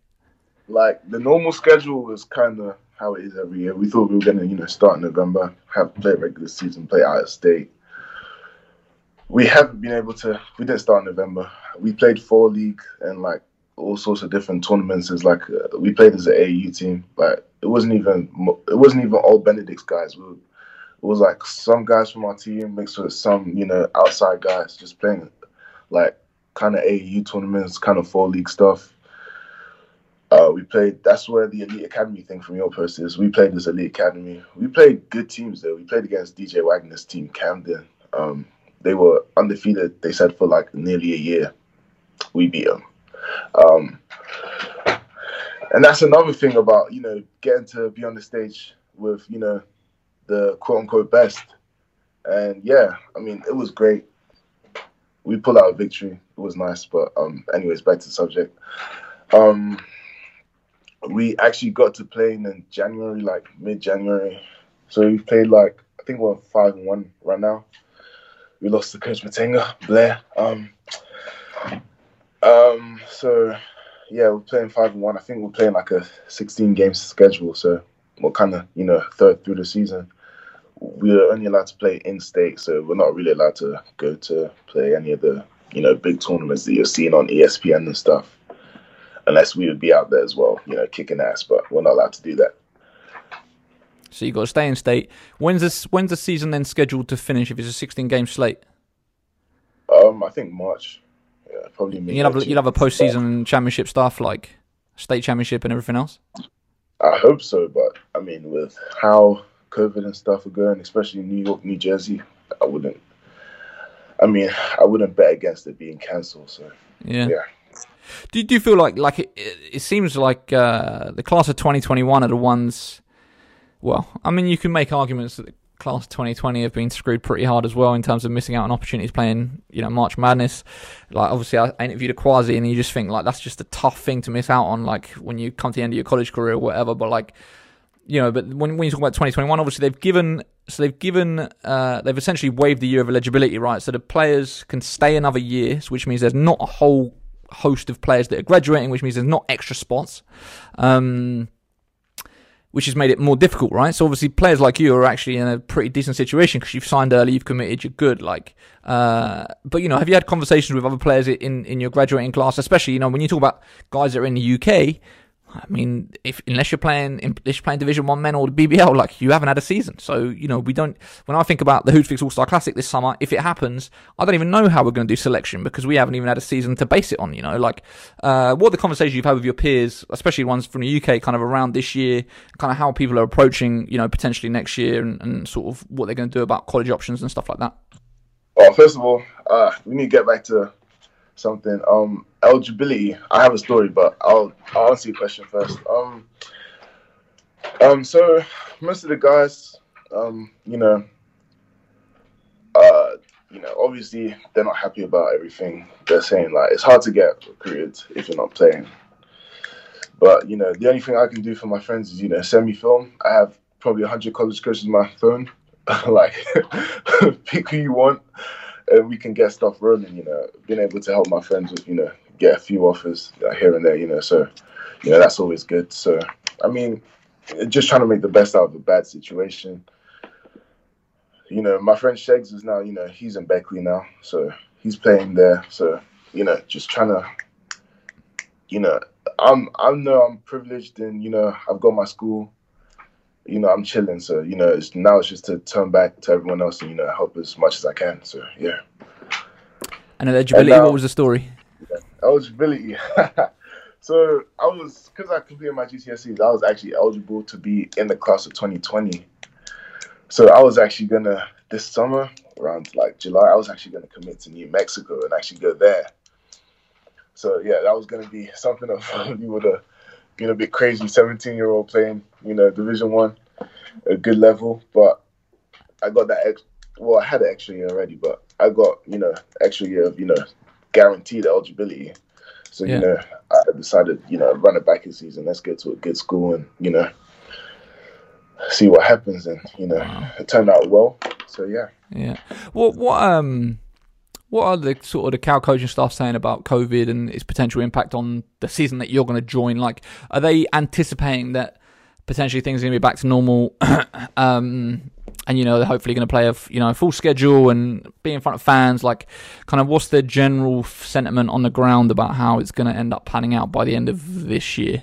Like the normal schedule was kind of how it is every year. We thought we were gonna, you know, start in November, have play regular season, play out of state, we haven't been able to. We didn't start in November. We played four league and like all sorts of different tournaments. Is like uh, we played as an AU team. Like it wasn't even it wasn't even all Benedict's guys. We were, it was like some guys from our team mixed with some you know outside guys just playing like kind of AU tournaments, kind of four league stuff. Uh, we played. That's where the elite academy thing from your post is. We played this elite academy. We played good teams though. We played against DJ Wagner's team, Camden. Um, they were undefeated. They said for like nearly a year. We beat them. Um, and that's another thing about you know getting to be on the stage with you know the quote unquote best. And yeah, I mean it was great. We pulled out a victory. It was nice, but um, anyways, back to the subject. Um, we actually got to playing in January, like mid January. So we played like I think we're five and one right now we lost to Coach Matenga, Blair. Um, Um. So, yeah, we're playing five and one. I think we're playing like a 16 game schedule. So we're kind of you know third through the season. We're only allowed to play in state, so we're not really allowed to go to play any of the you know big tournaments that you're seeing on ESPN and stuff. Unless we would be out there as well, you know, kicking ass, but we're not allowed to do that.
So you've got to stay in state. When's this? When's the season then scheduled to finish? If it's a 16 game slate,
Um, I think March. Yeah, probably.
you'll have you'll have a postseason championship stuff like state championship and everything else.
I hope so, but I mean, with how COVID and stuff are going, especially in New York, New Jersey, I wouldn't. I mean, I wouldn't bet against it being cancelled. So
Yeah.
Yeah.
Do, do you feel like like it, it, seems like uh, the class of 2021 are the ones? Well, I mean, you can make arguments that class 2020 have been screwed pretty hard as well in terms of missing out on opportunities playing, you know, March Madness. Like, obviously, I interviewed Akwasi, and you just think like that's just a tough thing to miss out on, like when you come to the end of your college career or whatever. But like, you know, but when when you talk about 2021, obviously they've given so they've given uh, they've essentially waived the year of eligibility, right? So the players can stay another year, which means there's not a whole host of players that are graduating, which means there's not extra spots. Um, which has made it more difficult, right? So obviously, players like you are actually in a pretty decent situation because you've signed early, you've committed, you're good. Like, uh, but you know, have you had conversations with other players in in your graduating class, especially you know when you talk about guys that are in the UK? I mean, if unless you're playing unless you're playing Division One men or the BBL, like you haven't had a season. So you know, we don't. When I think about the Hoopsfix All Star Classic this summer, if it happens, I don't even know how we're going to do selection because we haven't even had a season to base it on. You know, like uh, what the conversations you've had with your peers, especially ones from the UK, kind of around this year, kind of how people are approaching, you know, potentially next year, and, and sort of what they're going to do about college options and stuff like that.
Well, first of all, uh, we need to get back to something. Um, eligibility. I have a story, but I'll I'll answer your question first. Um, um, so most of the guys, um, you know, uh, you know, obviously they're not happy about everything. They're saying like it's hard to get recruited if you're not playing. But you know, the only thing I can do for my friends is you know send me film. I have probably hundred college coaches in my phone. like, pick who you want, and we can get stuff rolling. You know, being able to help my friends with you know get a few offers uh, here and there. You know, so you know that's always good. So I mean, just trying to make the best out of a bad situation. You know, my friend Shegs is now, you know, he's in Beckley now, so he's playing there. So, you know, just trying to, you know, I'm I know I'm privileged and you know I've got my school. You know, I'm chilling. So, you know, it's now it's just to turn back to everyone else and you know help as much as I can. So, yeah.
And eligibility,
And now-
what was the story?
eligibility. so I was because I completed my GCSEs, I was actually eligible to be in the class of 2020. So I was actually gonna this summer around like July, I was actually gonna commit to New Mexico and actually go there. So yeah, that was gonna be something that you would have been a bit crazy, 17 year old playing, you know, Division One, a good level. But I got that ex- well, I had an extra year already, but I got you know extra year of you know guaranteed eligibility. So
Yeah.
you know, I decided you know run it back this season. Let's get to a good school and you know see what happens. And you know, it turned out well. So yeah.
Yeah. What what um what are the sort of the Cal coaching staff saying about COVID and its potential impact on the season that you're going to join? Like, are they anticipating that potentially things are going to be back to normal? um, and you know they're hopefully going to play a you know full schedule and be in front of fans. Like, kind of what's the general sentiment on the ground about how it's going to end up panning out by the end of this year?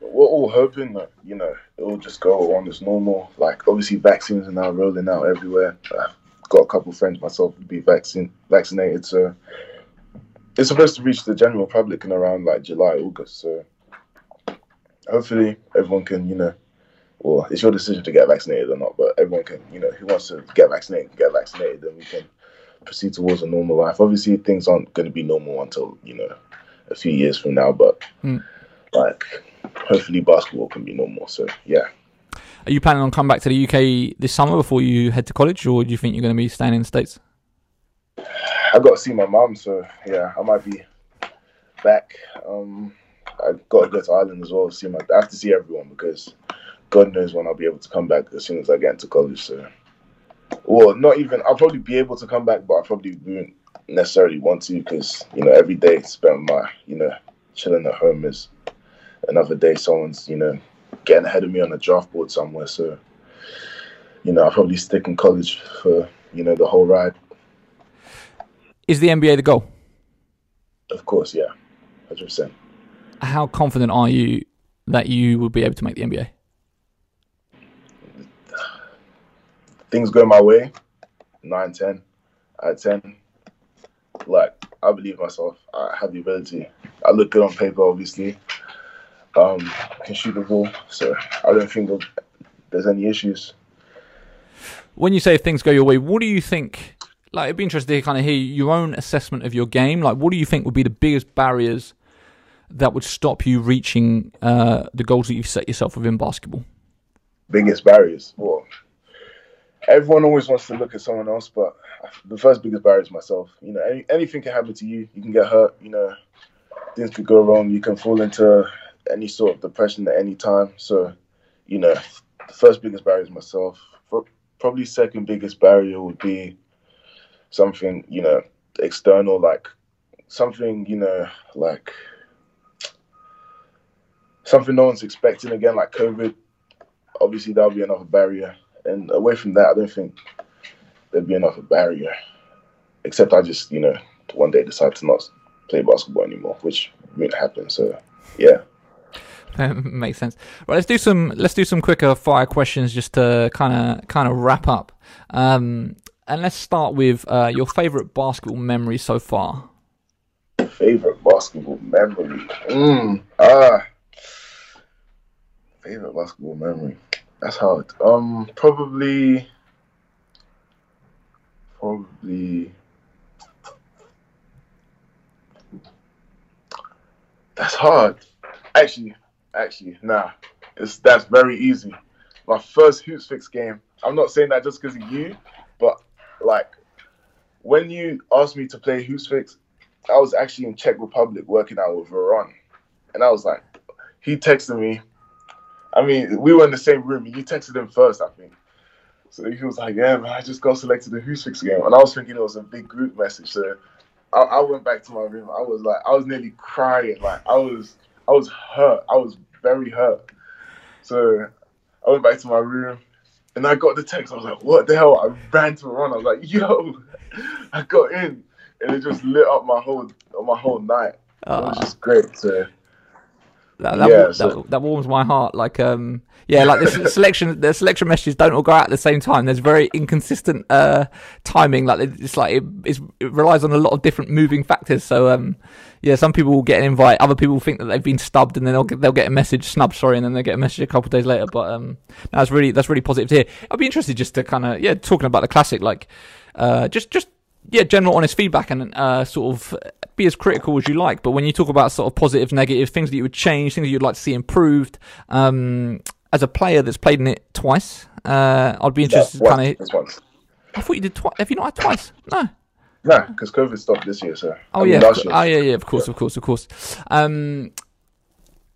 We're all hoping that you know it will just go on as normal. Like obviously, vaccines are now rolling out everywhere. I've got a couple friends myself who be vaccine vaccinated, so it's supposed to reach the general public in around like July, August. So hopefully, everyone can you know, well, it's your decision to get vaccinated or not, but everyone can you know who wants to get vaccinated can get vaccinated, and we can proceed towards a normal life. Obviously, things aren't going to be normal until you know a few years from now, but
Hmm.
like hopefully basketball can be normal. So yeah.
Are you planning on coming back to the UK this summer before you head to college, or do you think you're going to be staying in the states?
I've got to see my mom, so yeah, I might be back. Um, I got to go to Ireland as well. See my, I have to see everyone because God knows when I'll be able to come back as soon as I get into college. So, well, not even. I'll probably be able to come back, but I probably won't necessarily want to because you know every day spent my you know chilling at home is another day someone's you know getting ahead of me on the draft board somewhere. So you know I'll probably stick in college for you know the whole ride.
Is the NBA the goal?
Of course, yeah, hundred percent.
How confident are you that you will be able to make the NBA?
Things go my way, 9, 10, at 10. Like, I believe myself. I have the ability. I look good on paper, obviously. Um, can shoot the ball, so I don't think there's any issues.
When you say things go your way, what do you think? Like, it'd be interesting to kind of hear your own assessment of your game. Like, what do you think would be the biggest barriers that would stop you reaching uh, the goals that you've set yourself within basketball?
Biggest barriers. Well, everyone always wants to look at someone else, but the first biggest barrier is myself. You know, any, anything can happen to you. You can get hurt. You know, things could go wrong. You can fall into any sort of depression at any time. So, you know, the first biggest barrier is myself. Probably second biggest barrier would be something, you know, external, like something, you know, like something no one's expecting again, like COVID. Obviously, that'll be another barrier. And away from that, I don't think there'd be another barrier. Except I just, you know, one day decide to not play basketball anymore, which won't happen. So, yeah.
Makes sense. Right, let's do some let's do some quicker fire questions just to kind of kind of wrap up. Um, and let's start with uh, your favorite basketball memory so far.
Favorite basketball memory. Mm, ah, favorite basketball memory. That's hard. Um, probably, probably. That's hard. Actually, actually, nah. It's that's very easy. My first Hoopsfix game. I'm not saying that just because of you, but like when you asked me to play Hoopsfix, I was actually in Czech Republic working out with Veron, and I was like, he texted me I mean, we were in the same room. You texted him first, I think. So he was like, "Yeah, man, I just got selected the Hoopsfix game," and I was thinking it was a big group message. So I, I, went back to my room. I was like, I was nearly crying. Like I was, I was hurt. I was very hurt. So I went back to my room, and I got the text. I was like, "What the hell?" I ran to run. I was like, "Yo, I got in," and it just lit up my whole my whole night. It was ah. just great. So
that that, yeah, so... that, that, warms my heart. Like um yeah, like the selection the selection messages don't all go out at the same time. There's very inconsistent uh timing. Like it's like it, it relies on a lot of different moving factors. So um yeah, some people will get an invite, other people think that they've been stubbed, and then they'll get, they'll get a message snub, sorry, and then they get a message a couple of days later. But um, that's really that's really positive to hear. I'd be interested just to kind of yeah, talking about the classic, like uh, just just yeah, general honest feedback and uh, sort of be as critical as you like. But when you talk about sort of positive, negative things that you would change, things that you'd like to see improved, um, as a player that's played in it twice, uh, I'd be interested yeah, kind of. I thought you did twice. Have you not had twice? No.
No, because COVID stopped this year, so.
Oh I yeah, mean, oh yeah, yeah. Of course, yeah. of course, of course. Um,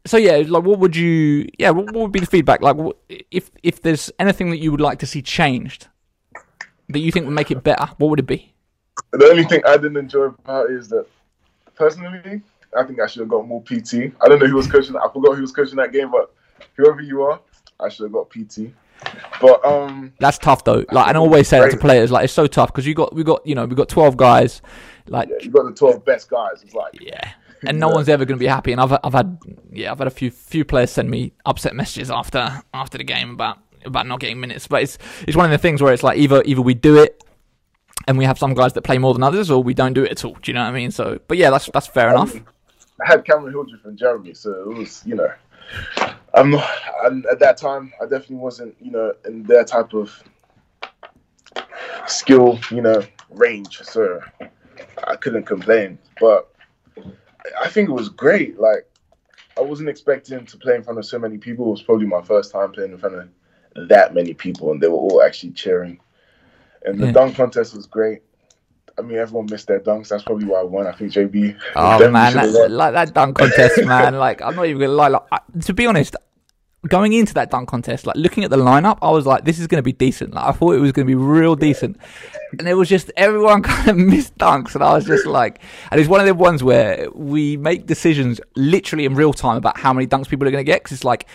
so yeah, like, what would you? Yeah, what, what would be the feedback? Like, if if there's anything that you would like to see changed, that you think would make it better, what would it be?
The only thing I didn't enjoy about it is that personally, I think I should have got more PT. I don't know who was coaching. I forgot who was coaching that game, but whoever you are, I should have got PT. But um,
that's tough though. Like, I always say that to players. Like, it's so tough because you got we got you know we got twelve guys. Like,
yeah, you got the twelve best guys. It's like
yeah. And no one's ever going to be happy. And I've I've had yeah I've had a few few players send me upset messages after after the game about about not getting minutes. But it's it's one of the things where it's like either either we do it and we have some guys that play more than others, or we don't do it at all. Do you know what I mean? So, but yeah, that's that's fair enough.
I had Cameron Hildreth and Jeremy, so it was you know, I'm not, and at that time I definitely wasn't you know in their type of skill you know range, so I couldn't complain. But I think it was great. Like I wasn't expecting to play in front of so many people. It was probably my first time playing in front of that many people, and they were all actually cheering and the yeah. dunk contest was great. I mean, everyone missed their dunks. That's probably why I won. I think JB.
Oh man, that, like that dunk contest, man. Like I'm not even gonna lie. Like, to be honest, going into that dunk contest, like looking at the lineup, I was like, this is going to be decent. Like, I thought it was going to be real decent. And it was just everyone kind of missed dunks. And I was just like, and it's one of the ones where we make decisions literally in real time about how many dunks people are going to get. Cause it's like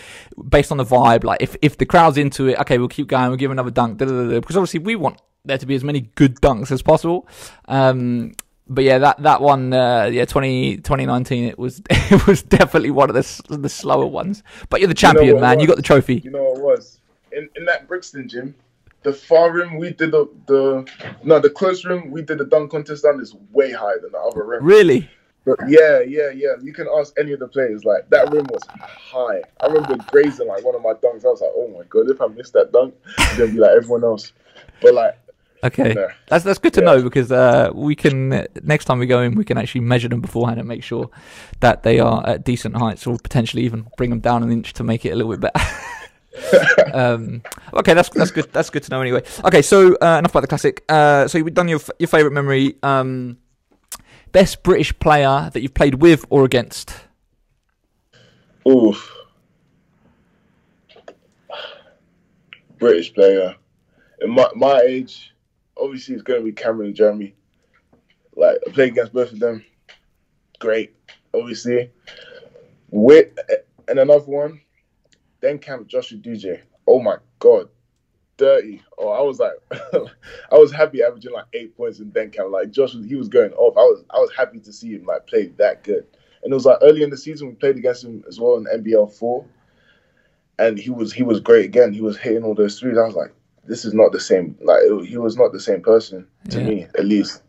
based on the vibe. Like if, if the crowd's into it, okay, we'll keep going. We'll give another dunk. Da, da, da, because obviously we want there to be as many good dunks as possible. Um, but yeah, that that one, uh, yeah, 20, 2019, it was it was definitely one of the the slower ones. But you're the champion, you know man. You got the trophy.
You know what it was in in that Brixton gym. The far rim we did the the no the close rim we did the dunk contest on is way higher than the other rim.
Really?
But yeah, yeah, yeah. You can ask any of the players. Like that rim was high. I remember grazing like one of my dunks. I was like, oh my god, if I missed that dunk, I'm gonna be like everyone else. But like
Okay, no. that's that's good to yeah. know because uh, we can next time we go in, we can actually measure them beforehand and make sure that they are at decent heights, or potentially even bring them down an inch to make it a little bit better. um, okay, that's that's good. That's good to know. Anyway, okay. So uh, enough about the classic. Uh, so you've done your your favorite memory. Um, best British player that you've played with or against.
Oof. British player. In my my age, obviously it's going to be Cameron and Jeremy. Like I played against both of them, great. Obviously, with and another one, then Camp Joshua DJ. Oh my god, dirty. Oh, I was like, I was happy averaging like eight points in then camp. Like Josh, he was going off. I was I was happy to see him like play that good. And it was like early in the season we played against him as well in NBL four, and he was he was great again. He was hitting all those threes. I was like, this is not the same. Like he was not the same person to yeah. me, at least.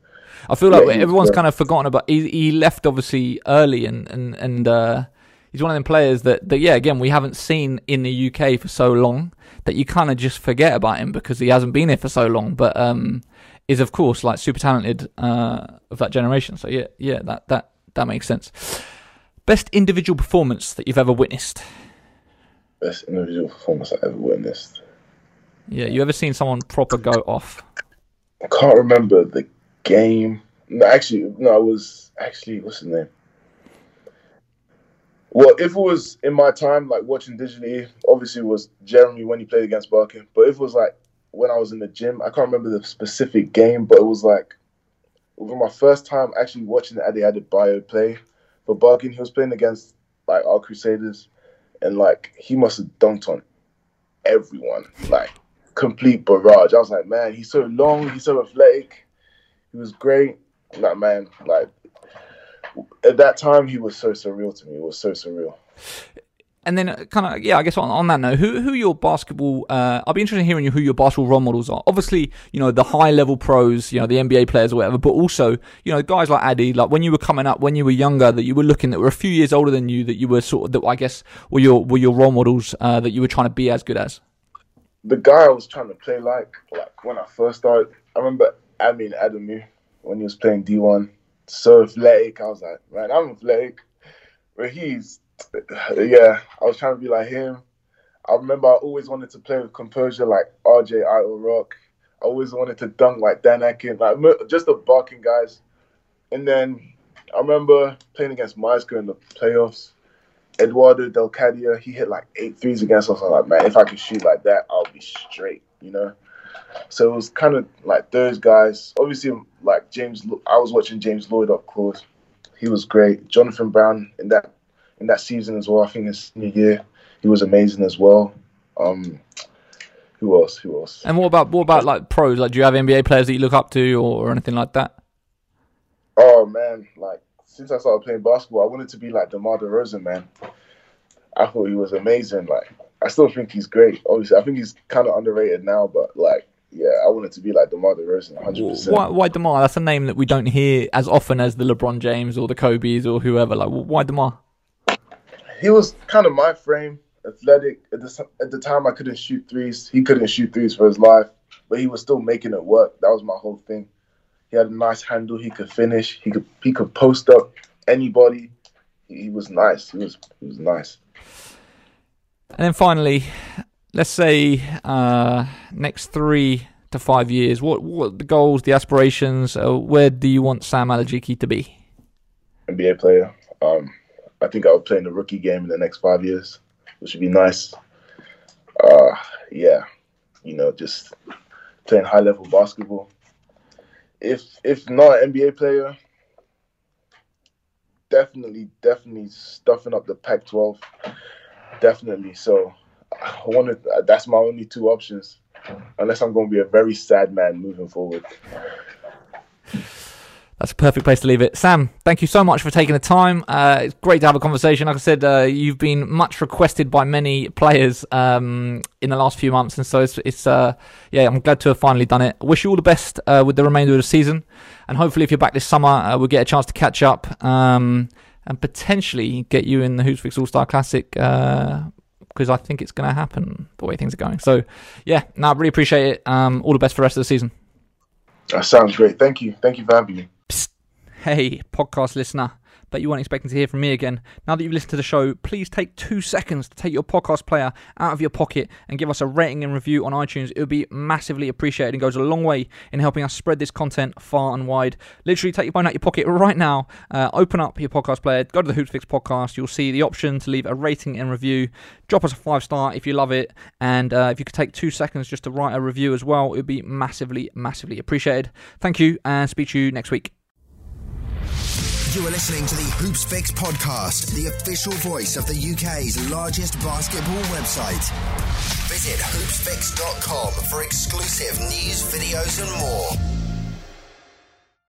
I feel like yeah, everyone's kind of forgotten about. He, he left obviously early, and and and uh, he's one of them players that that yeah, again we haven't seen in the UK for so long that you kind of just forget about him because he hasn't been here for so long. But um, is of course like super talented uh, of that generation. So yeah, yeah, that that that makes sense. Best individual performance that you've ever witnessed.
Best individual performance I ever witnessed.
Yeah, you ever seen someone proper go off?
I can't remember the game. No, actually, no, it was actually what's the name? Well, if it was in my time, like watching digitally, obviously it was Jeremy when he played against Barking. But if it was like when I was in the gym, I can't remember the specific game, but it was like over my first time actually watching the Adi Bio play for Barking. He was playing against like our Crusaders, and like he must have dunked on everyone. Like complete barrage. I was like, man, he's so long, he's so athletic, he was great. Like, man, like at that time, he was so surreal to me. It was so surreal.
And then, uh, kind of, yeah, I guess on, on that note, who who your basketball? Uh, I'll be interested in hearing you who your basketball role models are. Obviously, you know the high level pros, you know the NBA players or whatever, but also, you know, guys like Addy, like when you were coming up, when you were younger, that you were looking that were a few years older than you, that you were sort of that I guess were your were your role models uh, that you were trying to be as good as
the guy I was trying to play like, like when I first started, I remember Amin Adamu when he was playing D1. So athletic. I was like, man, I'm athletic. But he's, yeah, I was trying to be like him. I remember I always wanted to play with composure like RJ Eytle-Rock. I always wanted to dunk like Dan Atkins, like just the barking guys. And then I remember playing against Myerscough in the playoffs. Eduardo Del Cadia, he hit like eight threes against us. I'm like, man, if I could shoot like that, I'll be straight, you know? So it was kind of like those guys. Obviously, like James, I was watching James Lloyd up close. He was great. Jonathan Brown in that in that season as well. I think his senior year, he was amazing as well. Um, who else? Who else?
And what about what about like pros? Like, do you have NBA players that you look up to or, or anything like that?
Oh man, like since I started playing basketball, I wanted to be like DeMar DeRozan, man. I thought he was amazing. Like, I still think he's great. Obviously, I think he's kind of underrated now, but like, yeah, I wanted to be like DeMar DeRozan, 100%.
Why, why DeMar? That's a name that we don't hear as often as the LeBron James or the Kobe's or whoever. Like, why DeMar?
He was kind of my frame, athletic. At the, at the time, I couldn't shoot threes. He couldn't shoot threes for his life, but he was still making it work. That was my whole thing. He had a nice handle. He could finish. He could he could post up anybody. He, was nice. He was he was nice.
And then finally, let's say uh, next three to five years. What what the goals, the aspirations? Uh, where do you want Sam Alajiki to be?
NBA player. Um, I think I'll play in the rookie game in the next five years, which would be nice. Uh, yeah, you know, just playing high level basketball. If if not an NBA player, definitely, definitely stuffing up the Pac-12. Definitely. So I wanted. That's my only two options, unless I'm going to be a very sad man moving forward.
That's a perfect place to leave it. Sam, thank you so much for taking the time. Uh, it's great to have a conversation. Like I said, uh, you've been much requested by many players um, in the last few months, and so it's, it's uh, yeah, I'm glad to have finally done it. Wish you all the best uh, with the remainder of the season, and hopefully, if you're back this summer, uh, we'll get a chance to catch up um, and potentially get you in the Hoopsfix All Star Classic because uh, I think it's going to happen the way things are going. So, yeah, no, I really appreciate it. Um, all the best for the rest of the season.
That sounds great. Thank you. Thank you for having me.
Hey, podcast listener. Bet you weren't expecting to hear from me again. Now that you've listened to the show, please take two seconds to take your podcast player out of your pocket and give us a rating and review on iTunes. It would be massively appreciated and goes a long way in helping us spread this content far and wide. Literally, take your phone out of your pocket right now, uh, open up your podcast player, go to the Hoopsfix podcast. You'll see the option to leave a rating and review. Drop us a five star if you love it. And uh, if you could take two seconds just to write a review as well, it would be massively, massively appreciated. Thank you and speak to you next week.
You are listening to the Hoopsfix podcast, the official voice of the UK's largest basketball website. Visit hoopsfix.com for exclusive news, videos, and more.